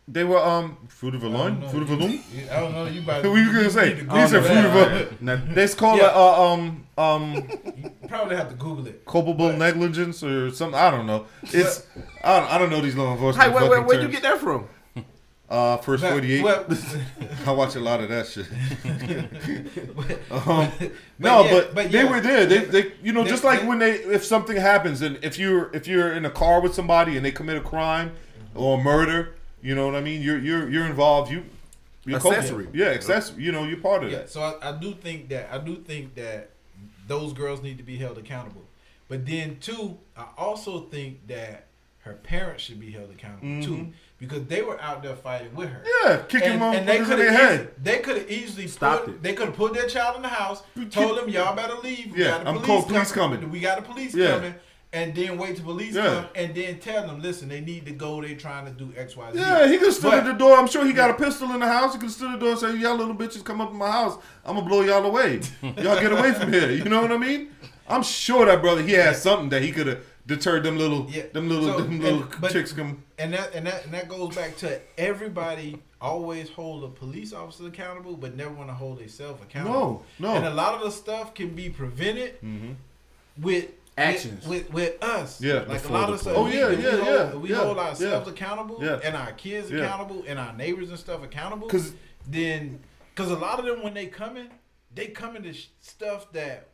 S5: They were um fruit of a
S2: I don't
S5: loin, fruit of a loom.
S2: I don't know. You about
S5: What were you gonna say?
S2: need to
S5: You said fruit of a.
S3: Now,
S5: They call
S2: Yeah.
S5: it uh, um um
S2: You probably have to Google it.
S5: culpable
S2: But-
S5: negligence or something. I don't know. It's I don't, I don't know these law enforcement.
S3: hey, where, where, where'd you get that from?
S5: Uh, first forty eight.
S2: well,
S5: I watch a lot of that shit.
S2: but-
S5: Um,
S2: but
S5: no,
S2: yeah,
S5: but,
S2: but
S5: they were there. They, they, you know,
S2: They-
S5: just like
S2: they-
S5: when they, if something happens, and if you're, if you're in a car with somebody and they commit a crime or a murder, you know what I mean. You're, you're, you're involved. You, you're co-
S3: Accessory.
S5: Yeah, accessory. You know, you're part of
S2: Yeah,
S5: that.
S2: so I, I do think that I do think that those girls need to be held accountable. But then too, I also think that her parents should be held accountable too
S5: Mhm.
S2: Because they were out there fighting with her.
S5: Yeah, kicking
S2: and, and they
S5: in
S2: could have
S5: head.
S2: they could have easily
S3: Stopped
S2: put,
S3: it.
S2: They could have put their child in the house, told them y'all better leave. We
S5: Yeah, I'm
S2: police
S5: called police coming.
S2: We got the police
S5: Yeah.
S2: coming, and then wait till police
S5: Yeah.
S2: come, and then tell them, listen, they need to go. They trying to do X, Y, Z.
S5: Yeah, he could stood at the door. I'm sure he got a pistol in the house. He could stood at the door and say, "Y'all little bitches, come up in my house. I'm gonna blow y'all away. Y'all get away from here." You know what I mean? I'm sure that brother he had something that he could have deter them little
S2: Yeah.
S5: them little
S2: So,
S5: them little
S2: and- but-
S5: chicks come.
S2: And that and that and that goes back to everybody always hold a police officer accountable, but never want to hold themselves accountable.
S5: No, no.
S2: And a lot of the stuff can be prevented mm-hmm. with
S3: Actions.
S2: with, with, with us.
S5: Yeah,
S2: like a lot of stuff.
S5: Oh,
S2: we-
S5: yeah,
S2: we
S5: yeah,
S2: hold,
S5: yeah,
S2: We
S5: yeah,
S2: hold ourselves
S5: yeah.
S2: accountable,
S5: Yeah.
S2: and our kids
S5: Yeah.
S2: accountable, and our neighbors and stuff accountable.
S5: 'Cause-
S2: then, because a lot of them when they coming, they coming to sh- stuff that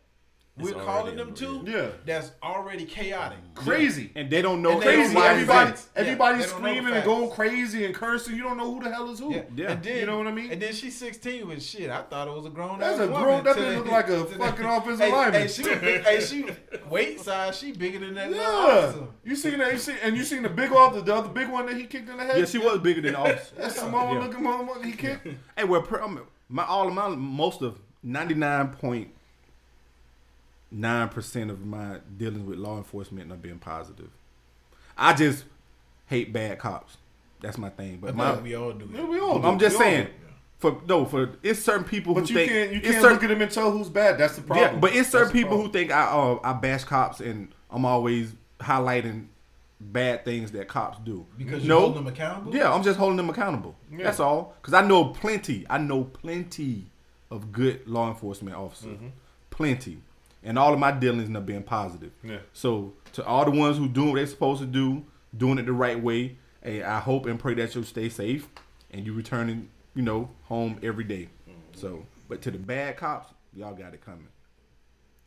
S2: we're calling them to.
S5: Yeah.
S2: that's already chaotic.
S5: Crazy.
S3: and they don't know
S2: And
S5: Crazy.
S2: don't know
S5: Everybody,
S2: facts.
S5: everybody's
S2: Yeah, they don't know the
S5: screaming and going crazy and cursing. You don't know who the hell is who.
S2: Yeah.
S3: Yeah.
S2: And then,
S5: You know what I mean?
S2: And then she's 16 with shit. I thought it was a grown
S5: That's a grown- that
S2: till
S5: thing
S2: they-
S5: look like a fucking offensive
S2: hey,
S5: lineman.
S2: Hey, she, hey, she weight size. She bigger than that.
S5: Yeah.
S2: officer.
S5: You seen that? You see, and you seen the big off the, the other big one that he kicked in the head.
S3: Yeah, she was bigger than the officer.
S5: That small
S3: Yeah.
S5: looking motherfucker he kicked.
S3: Hey, well, per, my all of my most of ninety nine point nine percent of my dealings with law enforcement are being positive. I just hate bad cops. That's my thing. But my,
S2: we all do.
S5: Yeah, we all.
S3: I'm
S5: do.
S3: just
S5: We
S3: saying,
S5: do.
S3: for no, for it's certain people
S5: But
S3: who
S5: you
S3: think
S5: can't you
S3: it's
S5: can't
S3: certain-
S5: look at them and tell who's bad. That's the problem.
S3: Yeah, but it's certain
S5: the
S3: people who think I uh, I bash cops and I'm always highlighting bad things that cops do.
S2: Because you
S3: no,
S2: hold them accountable?
S3: Yeah, I'm just holding them accountable.
S5: Yeah.
S3: That's all. Because I know plenty. I know plenty of good law enforcement officers.
S5: Mm-hmm.
S3: Plenty, and all of my dealings are being positive.
S5: Yeah.
S3: So to all the ones who doing what they're supposed to do, doing it the right way, hey, I hope and pray that you stay safe and you returning, you know, home every day. Mm-hmm. So, but to the bad cops, y'all got it coming.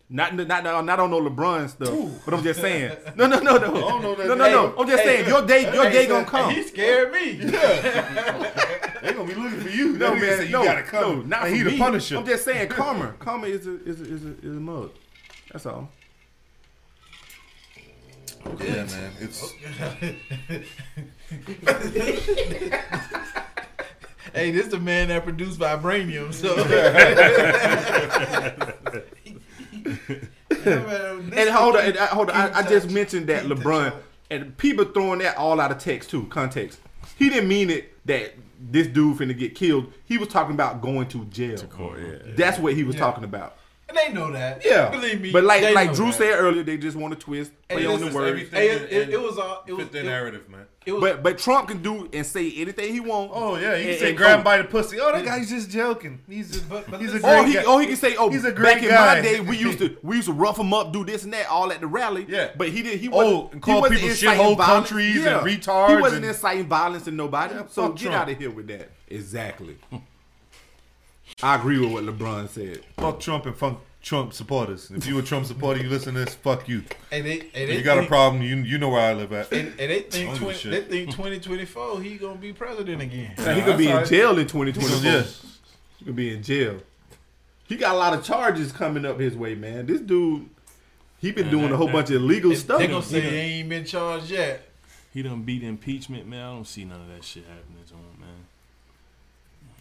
S3: Not, not, not, uh, not on no LeBron stuff, but I'm just saying. No, no, no, no.
S5: don't know that
S3: no, no, no. I'm just saying your day, your day gonna come.
S2: He scared me.
S5: They gonna be looking for you.
S3: No
S5: nigga
S3: man,
S5: say you
S3: no,
S5: gotta come.
S3: no, not
S5: And
S3: for
S5: he
S3: me.
S5: the Punisher.
S3: I'm just saying, karma, karma is a is a, is a, is a mug. That's all.
S5: yeah, man. It's
S2: hey, this the man that produced Vibranium. So.
S3: And hold on, and, uh, hold on. I, I just mentioned that LeBron and people throwing that all out of text too, context. He didn't mean it that this dude finna get killed. He was talking about going to jail.
S6: court, yeah.
S3: That's what he was
S2: Yeah.
S3: talking about.
S2: And they know that.
S3: Yeah,
S2: Believe me.
S3: But like like Drew
S2: that.
S3: said earlier, they just want to twist, play on the words.
S5: everything.
S2: It, it,
S5: and-
S2: it was all. It was,
S5: fit
S2: their
S5: narrative, man.
S2: it was,
S3: But but Trump can do and say anything he wants.
S5: Oh yeah, you
S3: And-
S5: can say
S3: and-
S5: grab
S3: oh,
S5: him by the pussy. Oh, that guy's just joking. He's a,
S2: But- but
S5: he's a
S2: listen- oh,
S5: great
S3: Or he,
S5: guy.
S3: or he can say, "Oh,
S5: He's a great
S3: back
S5: great
S3: in my day, we used to we used to rough him up, do this and that, all at the rally."
S5: Yeah.
S3: but he did. He
S5: Oh,
S3: wasn't,
S5: and call
S3: he wasn't
S5: people
S3: inciting
S5: shithole
S3: violence.
S5: countries and
S3: Yeah.
S5: retards
S3: He wasn't
S5: and-
S3: inciting violence to nobody.
S5: Yeah,
S3: so get
S5: Trump.
S3: out of here with that. Exactly. I agree with what LeBron said.
S5: Fuck Trump and fuck Trump supporters. If you a Trump supporter, you listen to this. Fuck you.
S2: hey, they, hey,
S5: If
S2: they
S5: you got a problem, you you know where I live at.
S2: And, and they think
S5: don't give a
S2: 20, they think 2024 he gonna be president again.
S3: Now, he could be in jail in 2024.
S5: Yeah.
S3: He could be in jail. He got a lot of charges coming up his way, man. This dude, he been doing a whole bunch of illegal
S2: They,
S3: stuff.
S2: they gonna say
S4: He
S2: he
S4: done-
S2: ain't been charged yet.
S4: He done beat impeachment, man. I don't see none of that shit happening to him, man.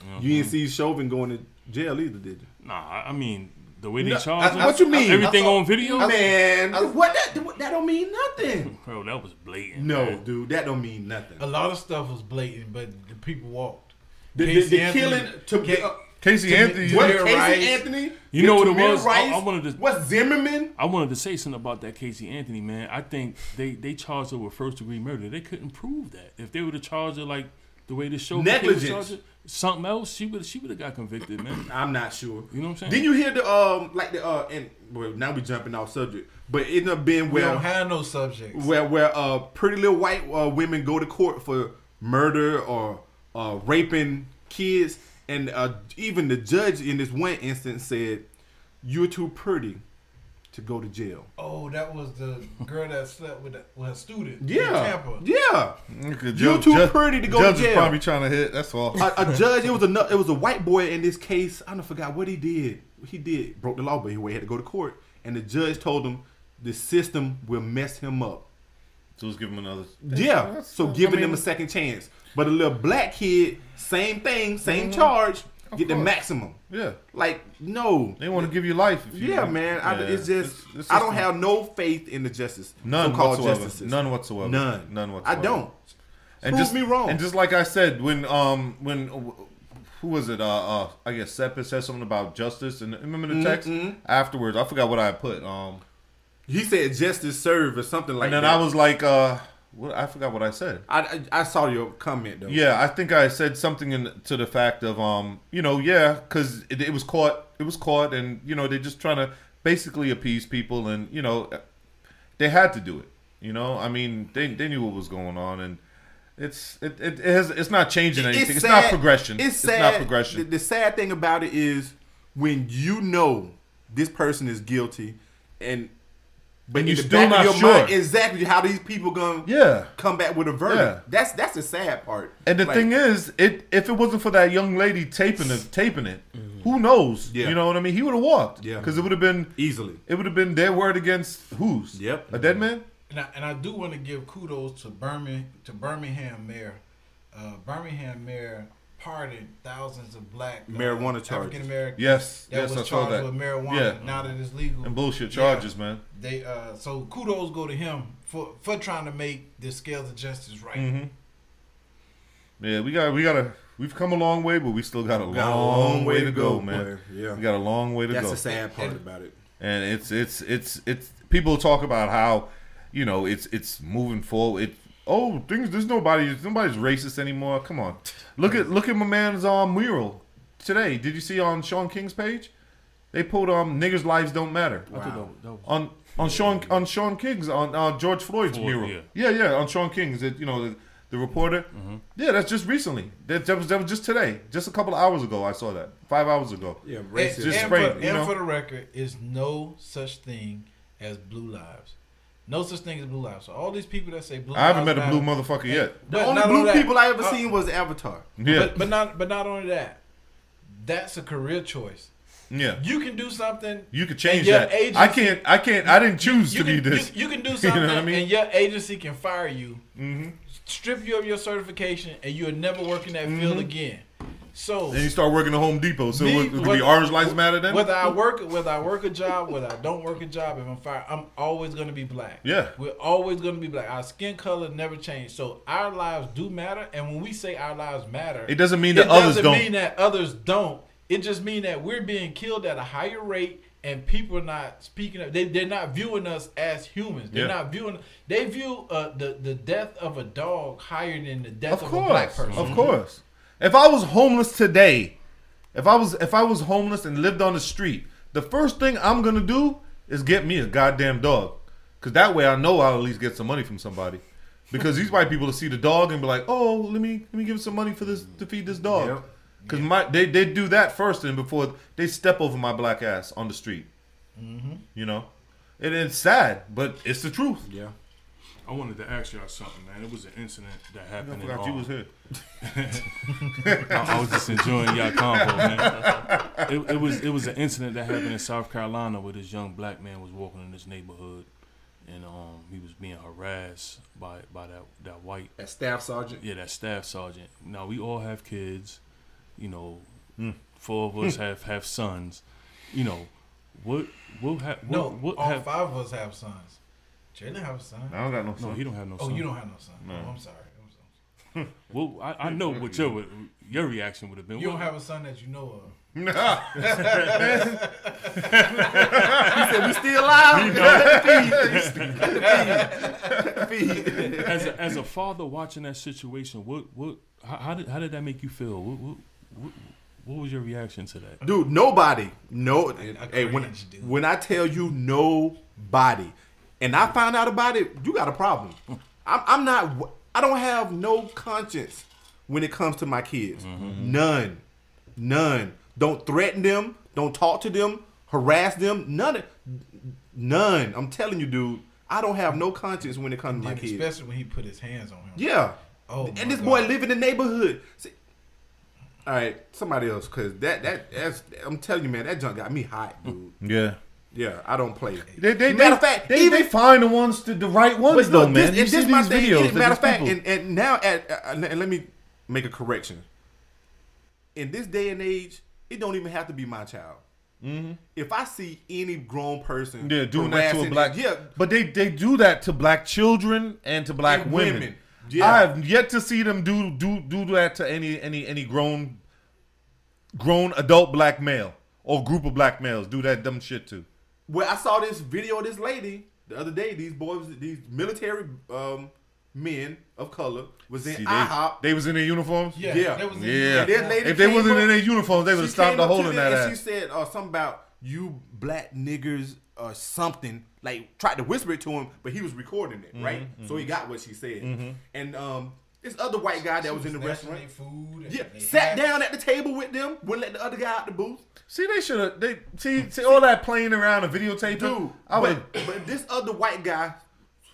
S4: You, know what
S3: You didn't see Chauvin going to jail either, did you?
S4: Nah, I- I mean the way they
S3: No,
S4: charged
S3: I-
S4: him.
S3: what you mean?
S4: Everything
S2: I
S4: on video,
S3: Man, what that that don't mean nothing.
S4: bro. That was blatant.
S3: No,
S4: man.
S3: dude, that don't mean nothing.
S2: A lot of stuff was blatant, but the people walked.
S3: The, the,
S2: Casey
S3: the
S2: Anthony-
S3: killing to
S2: Ca-
S3: uh,
S5: Casey Anthony.
S3: what Casey
S2: Rice.
S3: Anthony?
S4: You know what it
S3: Tamir
S4: was? I-
S3: Rice?
S4: I wanted to-
S3: What Zimmerman?
S4: I wanted to say something about that Casey Anthony man. I think they they charged her with first degree murder. They couldn't prove that. If they would have charged her like the way the show
S3: Negligence.
S4: something else, she would she would have got convicted, man.
S3: I'm not sure.
S4: You know what I'm saying?
S3: Did you hear the um like the uh and well now we jumping off subject, but it ended up being
S2: We
S3: where
S2: don't have no subjects.
S3: where where uh pretty little white uh, women go to court for murder or uh raping kids, and uh even the judge in this one instance said, "You're too pretty to go to jail."
S2: Oh, that was the girl that slept with, the, with a student. in
S3: Yeah,
S2: Tampa.
S3: yeah.
S5: Okay,
S3: You're
S5: judge-
S3: too
S5: judge-
S3: pretty to go
S5: judge
S3: to jail.
S5: is
S3: jail.
S5: probably trying to hit. That's all.
S3: a, a judge. It was a it was a white boy in this case. I don't forgot what he did. He did broke the law, but he had to go to court, and the judge told him the system will mess him up.
S5: So let's give him another.
S3: Yeah,
S5: That's-
S3: so
S5: I
S3: giving
S5: mean,
S3: him a second chance. But a little black kid, same thing, same mm-hmm. charge, get the maximum.
S5: Yeah,
S3: Like no.
S5: they want to give you life. If you,
S3: Yeah, man. I,
S5: Yeah.
S3: it's just
S5: It's- it's
S3: I don't have no faith in the justice.
S5: none
S3: so-called
S5: whatsoever.
S3: justices.
S5: None whatsoever.
S3: None.
S5: None whatsoever.
S3: I don't.
S5: And
S3: Prove
S5: just
S3: me wrong.
S5: And just like I said, when um when who was it? Uh, uh I guess Seppa said something about justice, and remember the text
S3: Mm-hmm.
S5: afterwards. I forgot what I put. Um,
S3: He said justice served or something like that.
S5: and then
S3: that.
S5: I was like, uh, what, I forgot what I said.
S3: I, I I saw your comment though.
S5: Yeah, I think I said something in, to the fact of um, you know, yeah, because it, it was caught, it was caught, and you know they're just trying to basically appease people, and you know, they had to do it. You know, I mean, they they knew what was going on, and it's it it, it has it's not changing anything. It's, not progression.
S3: It's sad.
S5: not progression.
S3: The, the sad thing about it is when you know this person is guilty, and but
S5: you
S3: the
S5: still
S3: back
S5: not
S3: of your
S5: sure.
S3: mind, exactly how these people gonna
S5: yeah.
S3: come back with a verdict.
S5: Yeah.
S3: That's that's the sad part.
S5: And the
S3: Like,
S5: thing is, it if it wasn't for that young lady taping it, taping it, who knows?
S3: Yeah.
S5: You know what I mean? He would have walked.
S3: Yeah.
S5: Because it would have been
S3: easily.
S5: it would have been their word against whose?
S3: Yep.
S5: A dead man?
S2: And I, and I do want to give kudos to Birmingham to Birmingham Mayor. Uh, Birmingham Mayor pardoned thousands of black uh,
S3: Marijuana charges.
S2: African Americans
S5: Yes.
S2: that
S5: yes, I
S2: was
S5: saw
S2: charged
S5: that.
S2: with marijuana.
S5: Yeah.
S2: Now that it's legal,
S5: And bullshit
S2: Yeah.
S5: charges, man.
S2: they uh, so kudos go to him for for trying to make the scales of justice right.
S5: Mm-hmm. Yeah, we got we gotta we've come a long way, but we still got a,
S3: We got a
S5: long, way to go, man.
S3: Yeah.
S5: We got a long way to
S3: That's
S5: go.
S3: That's the sad part
S2: And-
S3: about it.
S5: and it's it's it's it's people talk about how you know it's it's moving forward. It oh things there's nobody nobody's racist anymore. Come on, look at look at my man's um mural today. Did you see on Shaun King's page? They put um niggas' lives don't matter
S4: I thought that, that was,
S5: on on Shaun on Shaun King's on uh, George Floyd's
S4: Floyd,
S5: mural.
S4: yeah.
S5: Yeah. yeah, on Shaun King's. It, you know the, the reporter.
S4: Mm-hmm.
S5: Yeah, that's just recently. That, that was that was just today, just a couple of hours ago. I saw that five hours ago.
S3: Yeah,
S2: And,
S3: racist.
S5: Just
S2: and
S5: spraying,
S2: for,
S5: you
S2: and
S5: know?
S2: for the record, is no such thing as blue lives. No such thing as blue lives. So all these people that say blue
S5: I haven't
S2: lives
S5: met a blue
S2: matter-
S5: motherfucker yet.
S3: the
S2: But
S3: only blue
S2: that-
S3: people I ever
S2: uh,
S3: seen was Avatar.
S5: Yeah,
S2: But, but not but not only that, that's a career choice.
S5: yeah.
S2: You can do something.
S5: You could change
S2: your
S5: that.
S2: agency-
S5: I can't. I can't. I didn't choose
S2: You
S5: to
S2: can,
S5: be this.
S2: You, you can do
S5: know
S2: something,
S5: what I mean?
S2: and your agency can fire you,
S5: Mhm.
S2: strip you of your certification, and you'll never work in that field again. So
S5: Then you start working at Home Depot. So
S2: Me,
S5: it, it could be
S2: whether-
S5: orange lives matter then.
S2: whether I work whether I work a job, whether I don't work a job, if I'm fired, I'm always gonna be black.
S5: Yeah.
S2: We're always gonna be black. Our skin color never change. So our lives do matter. And when we say our lives matter,
S5: It doesn't mean
S2: it
S5: that others
S2: doesn't
S5: don't.
S2: mean that others don't. It just means that we're being killed at a higher rate and people are not speaking up. They, they're not viewing us as humans. They're
S5: Yeah.
S2: not viewing. They view uh, the, the death of a dog higher than the death
S5: of
S2: of, a black
S5: course,
S2: person.
S5: of course. If I was homeless today, if I was if I was homeless and lived on the street, the first thing I'm gonna do is get me a goddamn dog, because that way I know I'll at least get some money from somebody. Because these white people will see the dog and be like, "Oh, let me let me give some money for this to feed this dog."
S3: Yep.
S5: Because my they they do that first and before they step over my black ass on the street.
S2: Mm-hmm.
S5: You know, and it's sad, but it's the truth.
S3: Yeah.
S4: I wanted to ask y'all something, man. It was an incident that
S5: I
S4: happened. in,
S5: forgot you was here.
S4: I, I was just enjoying y'all convo, man. It, it was it was an incident that happened in South Carolina where this young black man was walking in this neighborhood, and um he was being harassed by by that that white
S3: As staff sergeant.
S4: yeah that staff sergeant. Now we all have kids, you know,
S5: Hmm.
S4: four of us have have sons, you know, what what ha- what,
S2: No,
S4: what
S2: all
S4: have,
S2: five of us have sons. Jalen have a son.
S5: I don't got no son.
S4: no
S5: son.
S4: he don't have no son.
S2: Oh, you don't have no son.
S5: No.
S2: Oh, I'm sorry. I'm sorry.
S4: Well, I, I know what your your reaction would have been.
S2: You don't have a son that you know of.
S3: He said, "We still alive." Feed.
S4: as a, as a father watching that situation, what what how, how did how did that make you feel? What what, what, what was your reaction to that?
S3: Dude, nobody. No.
S2: I
S3: hey, when
S2: dude.
S3: when I tell you nobody, and I found out about it, you got a problem. I'm, I'm not. I don't have no conscience when it comes to my kids. Mm-hmm. None. None. Don't threaten them. Don't talk to them. Harass them. None. None. I'm telling you, dude. I don't have no conscience when it comes to my kids.
S2: especially when he put his hands on him.
S3: Yeah.
S2: Oh, my
S3: and this
S2: God.
S3: boy live in the neighborhood. See, all right, somebody else, cause that that that's I'm telling you, man, that junk got me hot, dude.
S5: Yeah.
S3: Yeah, I don't play.
S5: They, they,
S3: Matter of fact,
S5: they,
S3: even-
S5: they find the ones to the right ones though,
S3: look,
S5: man.
S3: this,
S5: you
S3: and
S5: see
S3: this
S5: these
S3: thing.
S5: videos.
S3: matter of fact, and, and now at uh, and and let me make a correction. In this day and age, it don't even have to be my child. If I see any grown person,
S5: yeah, doing that to a black.
S3: yeah,
S5: but they they do that to black children and to black
S3: And
S5: women.
S3: women. Yeah.
S5: I have yet to see them do do do that to any any any grown grown adult black male or group of black males do that dumb shit to.
S3: Well, I saw this video of this lady the other day, these boys, these military um, men of color, was in
S5: See, they,
S3: IHOP.
S5: they was in their uniforms.
S2: Yeah,
S3: Yeah.
S2: that was in-
S5: Yeah.
S3: And lady
S5: If they wasn't
S3: up-
S5: in their uniforms, they would have stopped the
S3: up to
S5: hole in that
S3: and
S5: ass.
S3: She said uh, something about you black niggers or something. Like tried to whisper it to him, but he was recording it, right? So he got what she said. And um, this other white guy that
S2: She
S3: was in the restaurant,
S2: food. and
S3: yeah,
S2: they
S3: sat
S2: hats.
S3: down at the table with them, wouldn't let the other guy out the booth.
S5: See, they should have. They see, see all that playing around and videotaping.
S3: Dude,
S5: I would.
S3: but, but this other white guy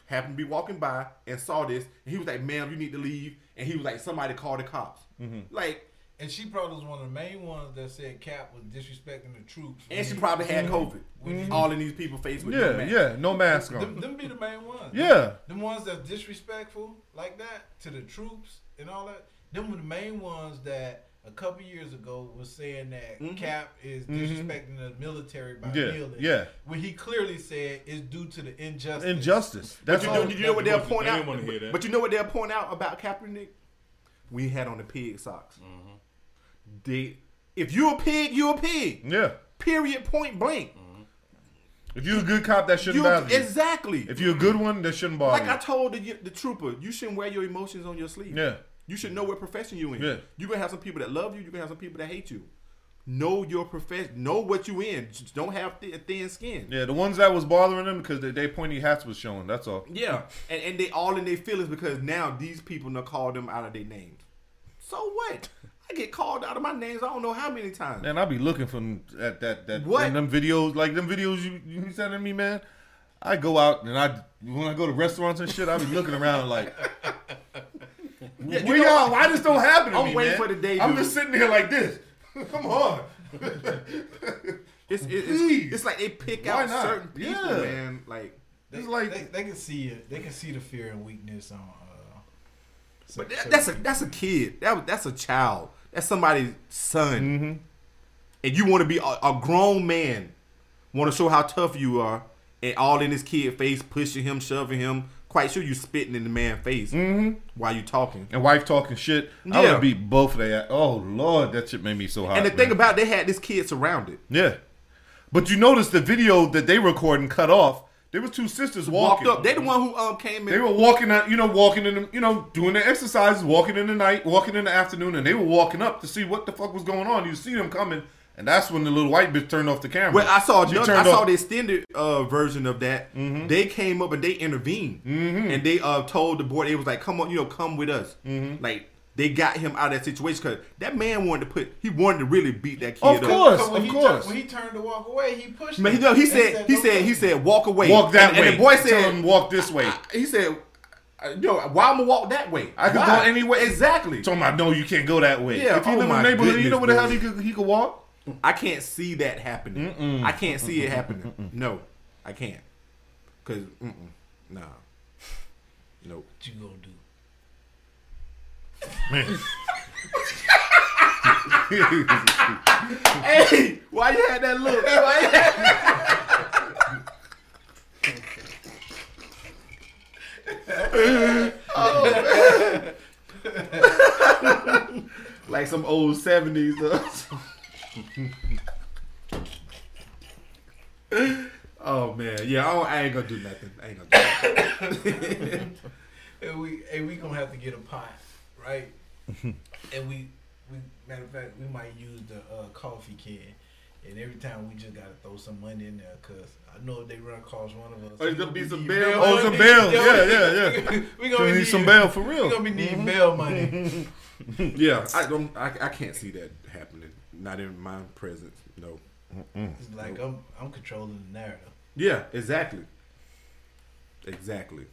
S3: happened to be walking by and saw this, and he was like, "Ma'am, you need to leave." And he was like, "Somebody call the cops." Mm-hmm. Like,
S2: And she probably was one of the main ones that said Cap was disrespecting the troops.
S3: and she probably had COVID. Mm-hmm. All of these people face with no
S5: Yeah,
S3: mask.
S5: yeah, no mask on.
S2: them be the main ones.
S5: Yeah.
S2: Them ones that's disrespectful like that to the troops and all that. Them were the main ones that a couple years ago was saying that mm-hmm. Cap is mm-hmm. disrespecting the military by
S5: Yeah,
S2: kneeling.
S5: yeah.
S2: When he clearly said it's due to the injustice.
S5: Injustice.
S3: But
S5: That's
S3: you
S5: all.
S3: know, you know what they'll
S4: They
S3: point out.
S4: wanna hear that.
S3: But you know what they'll point out about Kaepernick? We had on the pig socks.
S5: Mm-hmm.
S3: They, if you a pig, you a pig.
S5: Yeah.
S3: Period. Point blank.
S5: If you're a good cop, that shouldn't
S3: You
S5: bother you.
S3: exactly.
S5: If you're a good one, that shouldn't bother you.
S3: like I told the, the trooper, you shouldn't wear your emotions on your sleeve.
S5: Yeah.
S3: You should know what profession you're in.
S5: Yeah.
S3: You're gonna have some people that love you. You're gonna have some people that hate you. Know your profession. Know what you in. Just don't have thin, thin skin.
S5: Yeah, the ones that was bothering them because they, they pointy hats was showing. That's all.
S3: Yeah, and, and they all in their feelings because now these people done call them out of their names. So what? I get called out of my names. I don't know how many times.
S5: Man, I be looking for them at that that
S3: What?
S5: in them videos like them videos you you sending me, man. I go out and I when I go to restaurants and shit, I be looking around like,
S3: Yeah, you
S5: where
S3: know,
S5: y'all? Why this don't happen to
S3: I'm
S5: me,
S3: waiting
S5: man?
S3: for the day,
S5: I'm just sitting here like this. Come on.
S3: It's, it- it's,
S5: Please.
S3: it's like they pick
S5: Why
S3: out
S5: not?
S3: certain people,
S5: Yeah.
S3: man. Like,
S2: They,
S5: It's like-
S2: they, they can see it. They can see the fear and weakness on. Uh,
S3: but that, that's a that's a kid. That that's a child. That's somebody's son.
S5: Mm-hmm.
S3: And you want to be a, a grown man, want to show how tough you are, and all in his kid face, pushing him, shoving him. Quite sure you spitting in the man's face while you talking.
S5: And wife talking shit. I
S3: Yeah.
S5: would beat both of their. Oh lord, that shit made me so hot.
S3: And the
S5: man.
S3: thing about it, they had this kid surrounded.
S5: yeah, but you notice the video that they recording cut off. There was two sisters walking.
S3: Walked up. They the one who um came in.
S5: They were walking out, you know, walking in, the, you know, doing their exercises, walking in the night, walking in the afternoon, and they were walking up to see what the fuck was going on. You see them coming, and that's when the little white bitch turned off the camera.
S3: Well, I saw another, I saw
S5: off-
S3: the extended uh, version of that. They came up and they intervened, and they uh, told the boy they was like, "Come on, you know, come with us." Like they got him out of that situation because that man wanted to put, he wanted to really beat that kid
S5: Of course.
S2: Because when
S5: of
S2: he
S5: course.
S2: Turned, when he turned to walk away, he pushed.
S3: Man,
S2: him
S3: no, he
S2: and
S3: said, he
S2: "Don't
S3: said, he said, walk away.
S5: walk that
S3: and,
S5: way.
S3: And the boy
S5: Tell
S3: said,
S5: him walk this way.
S3: he said, yo, why am I walk that way?
S5: I could
S3: Why?
S5: go anywhere.
S3: Exactly.
S5: Talking about no, you can't go that way.
S3: Yeah,
S5: if you
S3: oh
S5: live in
S3: my
S5: a neighborhood, you know where the hell he could he could walk.
S3: I can't see that happening. I can't see it happening. No, I can't. Cause, mm-mm, nah, nope.
S2: What you gonna do?
S3: Hey, why you had that look? Why you had- Oh, like some old seventies. oh man, yeah, I, don't- I ain't gonna do nothing. I ain't gonna do nothing.
S2: Hey, we, hey, we gonna have to get a pot, right? and we, we, matter of fact, we might use the uh, coffee can. And every time we just gotta throw some money in there, cause I know if they run across one of us,
S3: Oh, it's
S2: we
S3: gonna be some
S2: need
S3: bail
S5: Oh, some bail. Yeah, yeah, yeah.
S2: we
S5: So
S2: gonna
S5: we need some bail for real.
S2: We gonna be needing bail money.
S3: yeah, I don't. I, I can't see that happening. Not in my presence. No.
S2: It's like I'm, I'm controlling the narrative.
S3: Yeah, exactly. Exactly.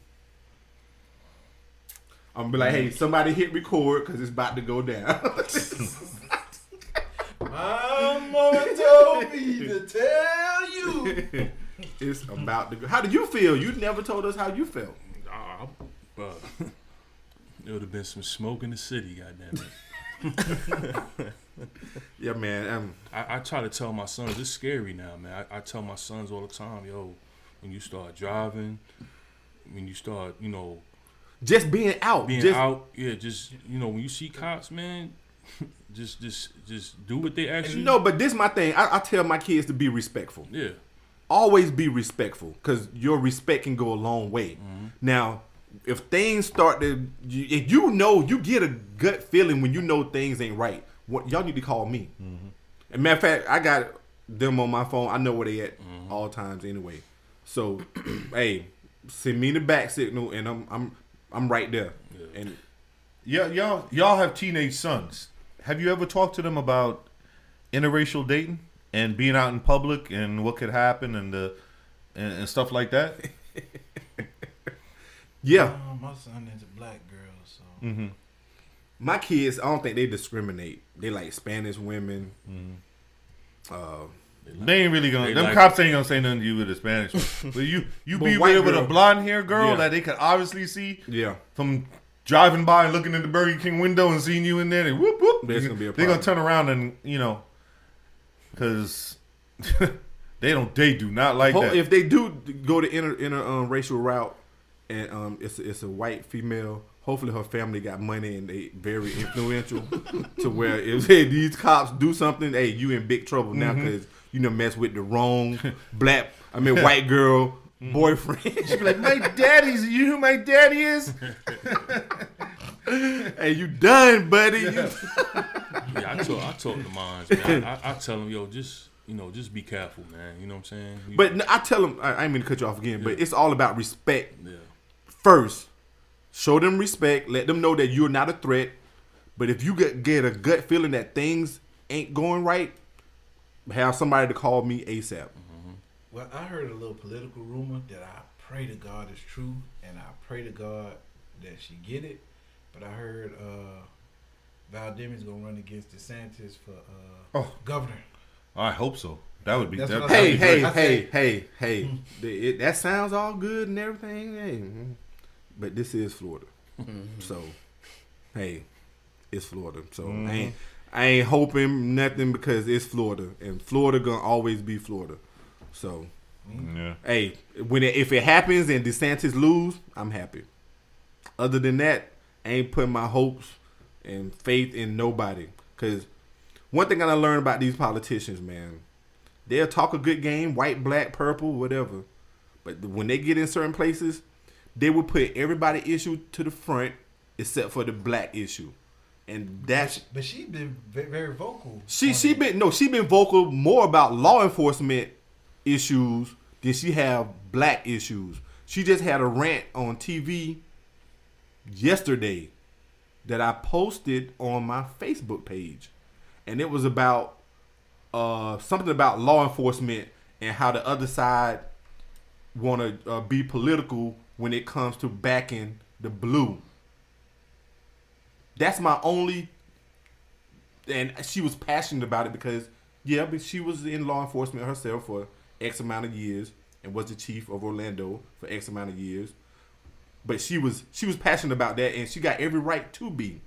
S3: I'm gonna be like, hey, somebody hit record because it's about to go down.
S2: My mama told me to tell you.
S3: it's about to go. How did you feel? You never told us how you felt.
S4: Ah, bro. There would have been some smoke in the city, goddamn it.
S3: Yeah, man. Um,
S4: I, I try to tell my sons it's scary now, man. I, I tell my sons all the time, yo, when you start driving, when you start, you know,
S3: just being out.
S4: being
S3: just,
S4: out, yeah, just you know, when you see cops, man, just just just do what they ask you.
S3: No, but this my thing. I, I tell my kids to be respectful.
S4: yeah,
S3: always be respectful because your respect can go a long way. Mm-hmm. Now, if things start to, you- if you know, you get a gut feeling when you know things ain't right. What y'all need to call me. Mm-hmm. And matter of fact, I got them on my phone. I know where they at mm-hmm. all times anyway. So, hey, send me the back signal, and I'm I'm I'm right there. And
S5: Yeah, y'all y'all have teenage sons. Have you ever talked to them about interracial dating and being out in public and what could happen and the and, and stuff like that?
S3: yeah,
S2: Oh, my son is a black girl, so
S5: Mm-hmm.
S3: my kids, I don't think they discriminate. They like Spanish women. Uh,
S5: They ain't really gonna.
S4: They
S5: them
S4: like-
S5: cops ain't gonna say nothing to you with a Spanish. but you you
S3: But
S5: be with, with a blonde hair girl
S3: Yeah.
S5: that they could obviously see
S3: yeah,
S5: from driving by and looking in the Burger King window and seeing you in there. And whoop whoop.
S3: Gonna be a
S5: They're gonna turn around and you know, because they don't. They do not like
S3: Ho-
S5: that.
S3: if they do go the inter, inter um, racial route, and um, it's it's a white female. Hopefully, her family got money and they very influential to where if hey, these cops do something, hey, you in big trouble now
S5: Mm-hmm.
S3: Because you know mess with the wrong black, I mean white girl
S5: Mm-hmm.
S3: boyfriend.
S5: She'd be like, my daddy's. You who my daddy is?
S3: hey, you done, buddy? You-
S4: Yeah, I talk, I talk to mines, man. I, I, I tell them, yo, just you know, just be careful, man. You know what I'm saying? You-
S3: But no, I tell them, I, I didn't mean to cut you off again, but it's all about respect
S4: yeah,
S3: first. Show them respect. Let them know that you're not a threat. But if you get get a gut feeling that things ain't going right, have somebody to call me ASAP.
S2: Well, I heard a little political rumor that I pray to God is true, and I pray to God that she get it. But I heard uh, Val Demings gonna run against DeSantis for uh,
S5: Oh.
S2: governor.
S5: I hope so. That would be. That, that'd
S3: Hey,
S5: be
S3: hey, hey, hey, hey. That sounds all good and everything. Hey, mm, but this is Florida, so hey, it's Florida. So I ain't I ain't hoping nothing because it's Florida, and Florida gonna always be Florida. So
S5: Yeah.
S3: hey, when it, if it happens and DeSantis lose, I'm happy. Other than that, I ain't putting my hopes and faith in nobody. Cause one thing I learned about these politicians, man, they'll talk a good game, white, black, purple, whatever. But when they get in certain places, they will put everybody issue to the front except for the black issue, and that's
S2: But she been very vocal.
S3: she she
S2: it.
S3: been no she been vocal more about law enforcement issues than she have black issues. She just had a rant on TV yesterday that I posted on my Facebook page, and it was about uh, something about law enforcement and how the other side want to uh, be political when it comes to backing the blue. That's my only and she was passionate about it because yeah, but she was in law enforcement herself for X amount of years and was the chief of Orlando for X amount of years. But she was she was passionate about that and she got every right to be.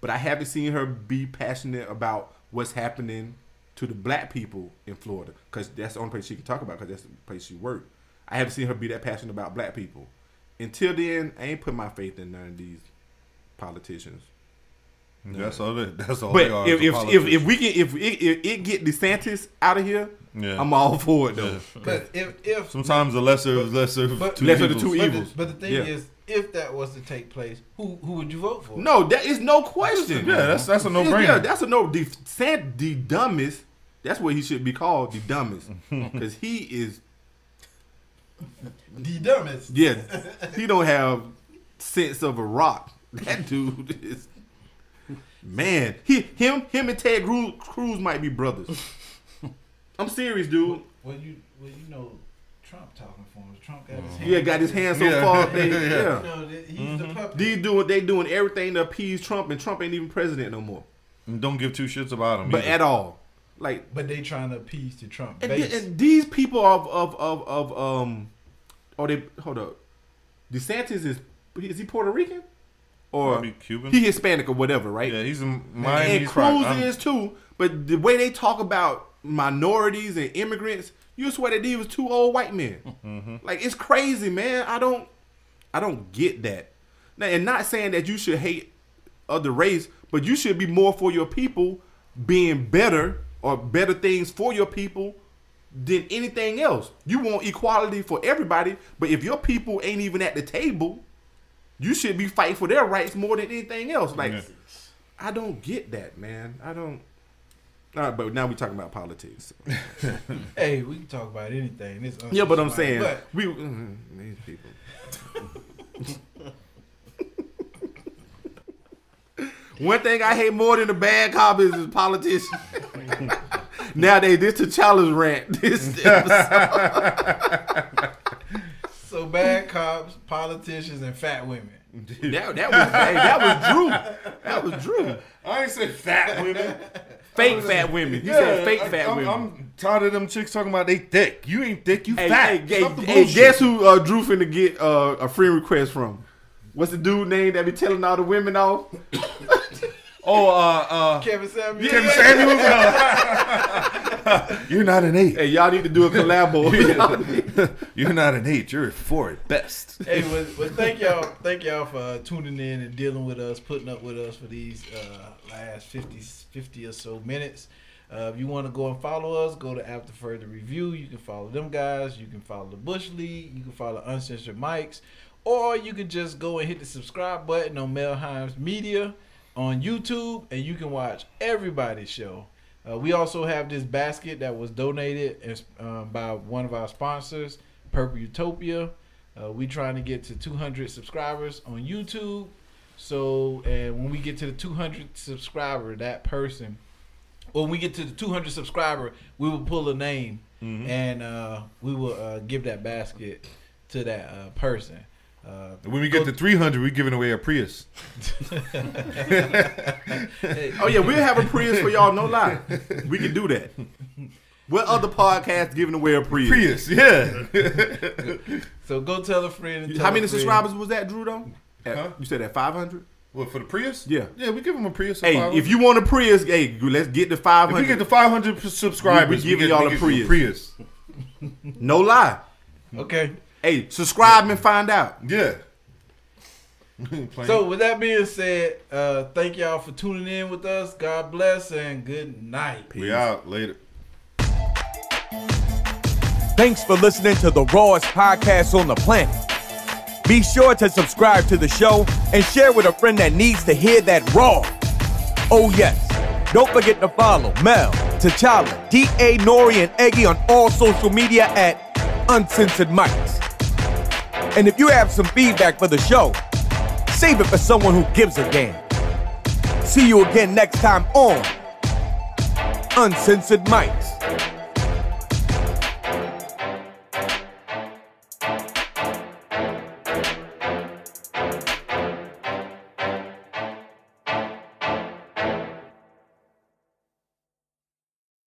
S3: But I haven't seen her be passionate about what's happening to the black people in Florida because that's the only place she can talk about because that's the place she worked. I haven't seen her be that passionate about black people. Until then, I ain't put my faith in none of these politicians.
S5: That's all. They, that's all.
S3: But
S5: they are
S3: if if, if if we get if it, if it get DeSantis out of here,
S5: Yeah.
S3: I'm all for it though.
S2: But if if
S5: sometimes the lesser of lesser
S2: but-
S5: two
S3: Lesser of the
S5: evils.
S3: two
S2: but
S3: evils.
S2: the, but the thing
S3: Yeah.
S2: is, if that was to take place, who who would you vote for?
S3: No, that is no question.
S5: Yeah, that's that's a no brainer.
S3: Yeah, that's a no. The Sant, the dumbest. That's what he should be called, the dumbest, because he is.
S2: the dumbest.
S3: Yeah, he don't have sense of a rock. That dude is. Man, he him him and Ted Cruz, Cruz might be brothers. I'm serious, dude.
S2: Well, you well you know, Trump talking for him. Trump got his hand.
S3: Yeah, got his hand so
S5: Yeah.
S3: far. They,
S5: Yeah.
S2: You
S3: yeah.
S2: know, that he's the puppet.
S3: These doing they doing everything to appease Trump, and Trump ain't even president no more.
S5: And don't give two shits about him.
S3: But
S5: either.
S3: at all, like
S2: but they trying to appease to Trump
S3: and,
S2: base.
S3: th- and these people of of of of um, oh they hold up, DeSantis is is he Puerto Rican or
S5: Cuban.
S3: he Hispanic or whatever, right?
S5: yeah, he's a Miami.
S3: and Cruz is too. But the way they talk about minorities and immigrants, you swear that these was two old white men.
S5: Mm-hmm.
S3: Like it's crazy, man. I don't, I don't get that. Now, and not saying that you should hate other race, but you should be more for your people being better or better things for your people than anything else. You want equality for everybody, but if your people ain't even at the table, you should be fighting for their rights more than anything else. Like,
S5: Yeah.
S3: I don't get that, man. I don't. All right, but now we talking about politics.
S2: Hey, we can talk about anything. This
S3: yeah, but I'm saying
S2: but
S3: we mm, these people. One thing I hate more than the bad cop is, is politicians. Nowadays, this the challenge rant. This
S2: so bad cops, politicians, and fat women.
S3: that, that was hey, that was Drew. That was Drew.
S5: I ain't say fat women.
S3: Fake fat women. You said fake
S5: I-
S3: fat
S5: I'm,
S3: women.
S5: I'm tired of them chicks talking about they thick. You ain't thick. You
S3: hey,
S5: fat.
S3: hey,
S5: Stop the
S3: hey, hey, guess who uh, Drew finna get uh, a friend request from? What's the dude name that be telling all the women off?
S5: Oh, uh, uh,
S2: Kevin Samuels.
S5: Kevin Samuels. You're not an eight.
S3: Hey, y'all need to do a collabo.
S5: You're not an eight. You're a four at best.
S2: Hey, well, well, thank y'all, thank y'all for uh, tuning in and dealing with us, putting up with us for these uh, last 50, 50 or so minutes. Uh, if you want to go and follow us, go to After Further Review. You can follow them guys. You can follow the Bush League. You can follow Uncensored Mics, or you can just go and hit the subscribe button on Mel Himes Media on YouTube, and you can watch everybody's show. Uh, we also have this basket that was donated as- um, by one of our sponsors, Purple Utopia. Uh, we trying to get to 200 subscribers on YouTube. So, and when we get to the 200 subscriber, that person, when we get to the 200 subscriber, we will pull a name and uh, we will uh, give that basket to that uh, person. Uh,
S5: When we get to 300, we're giving away a Prius.
S3: oh yeah, we'll have a Prius for y'all. No lie, we can do that. What other podcast giving away a Prius?
S5: Prius, yeah.
S2: so go tell a friend. And tell
S3: How many
S2: friend.
S3: subscribers was that, Drew? Though, At-
S5: Huh?
S3: you said at five hundred.
S5: what, for the Prius?
S3: Yeah.
S5: Yeah, we give them a Prius.
S3: Hey, if you want a Prius, hey, let's get the 500.
S5: If we get
S3: hundred.
S5: to 500 subscribers,
S3: We- we giving
S5: get-
S3: y'all a
S5: Prius. you
S3: Prius. No lie.
S2: Okay.
S3: Hey, subscribe and find out.
S5: Yeah.
S2: So with that being said, uh, thank y'all for tuning in with us. God bless and good night.
S5: we out later.
S1: Thanks for listening to the rawest podcast on the planet. Be sure to subscribe to the show and share with a friend that needs to hear that raw. Oh, yes. Don't forget to follow Mel, T'Challa, D.A. Nori, and Eggy on all social media at Uncensored Mics. And if you have some feedback for the show, save it for someone who gives a damn. See you again next time on Uncensored Mics.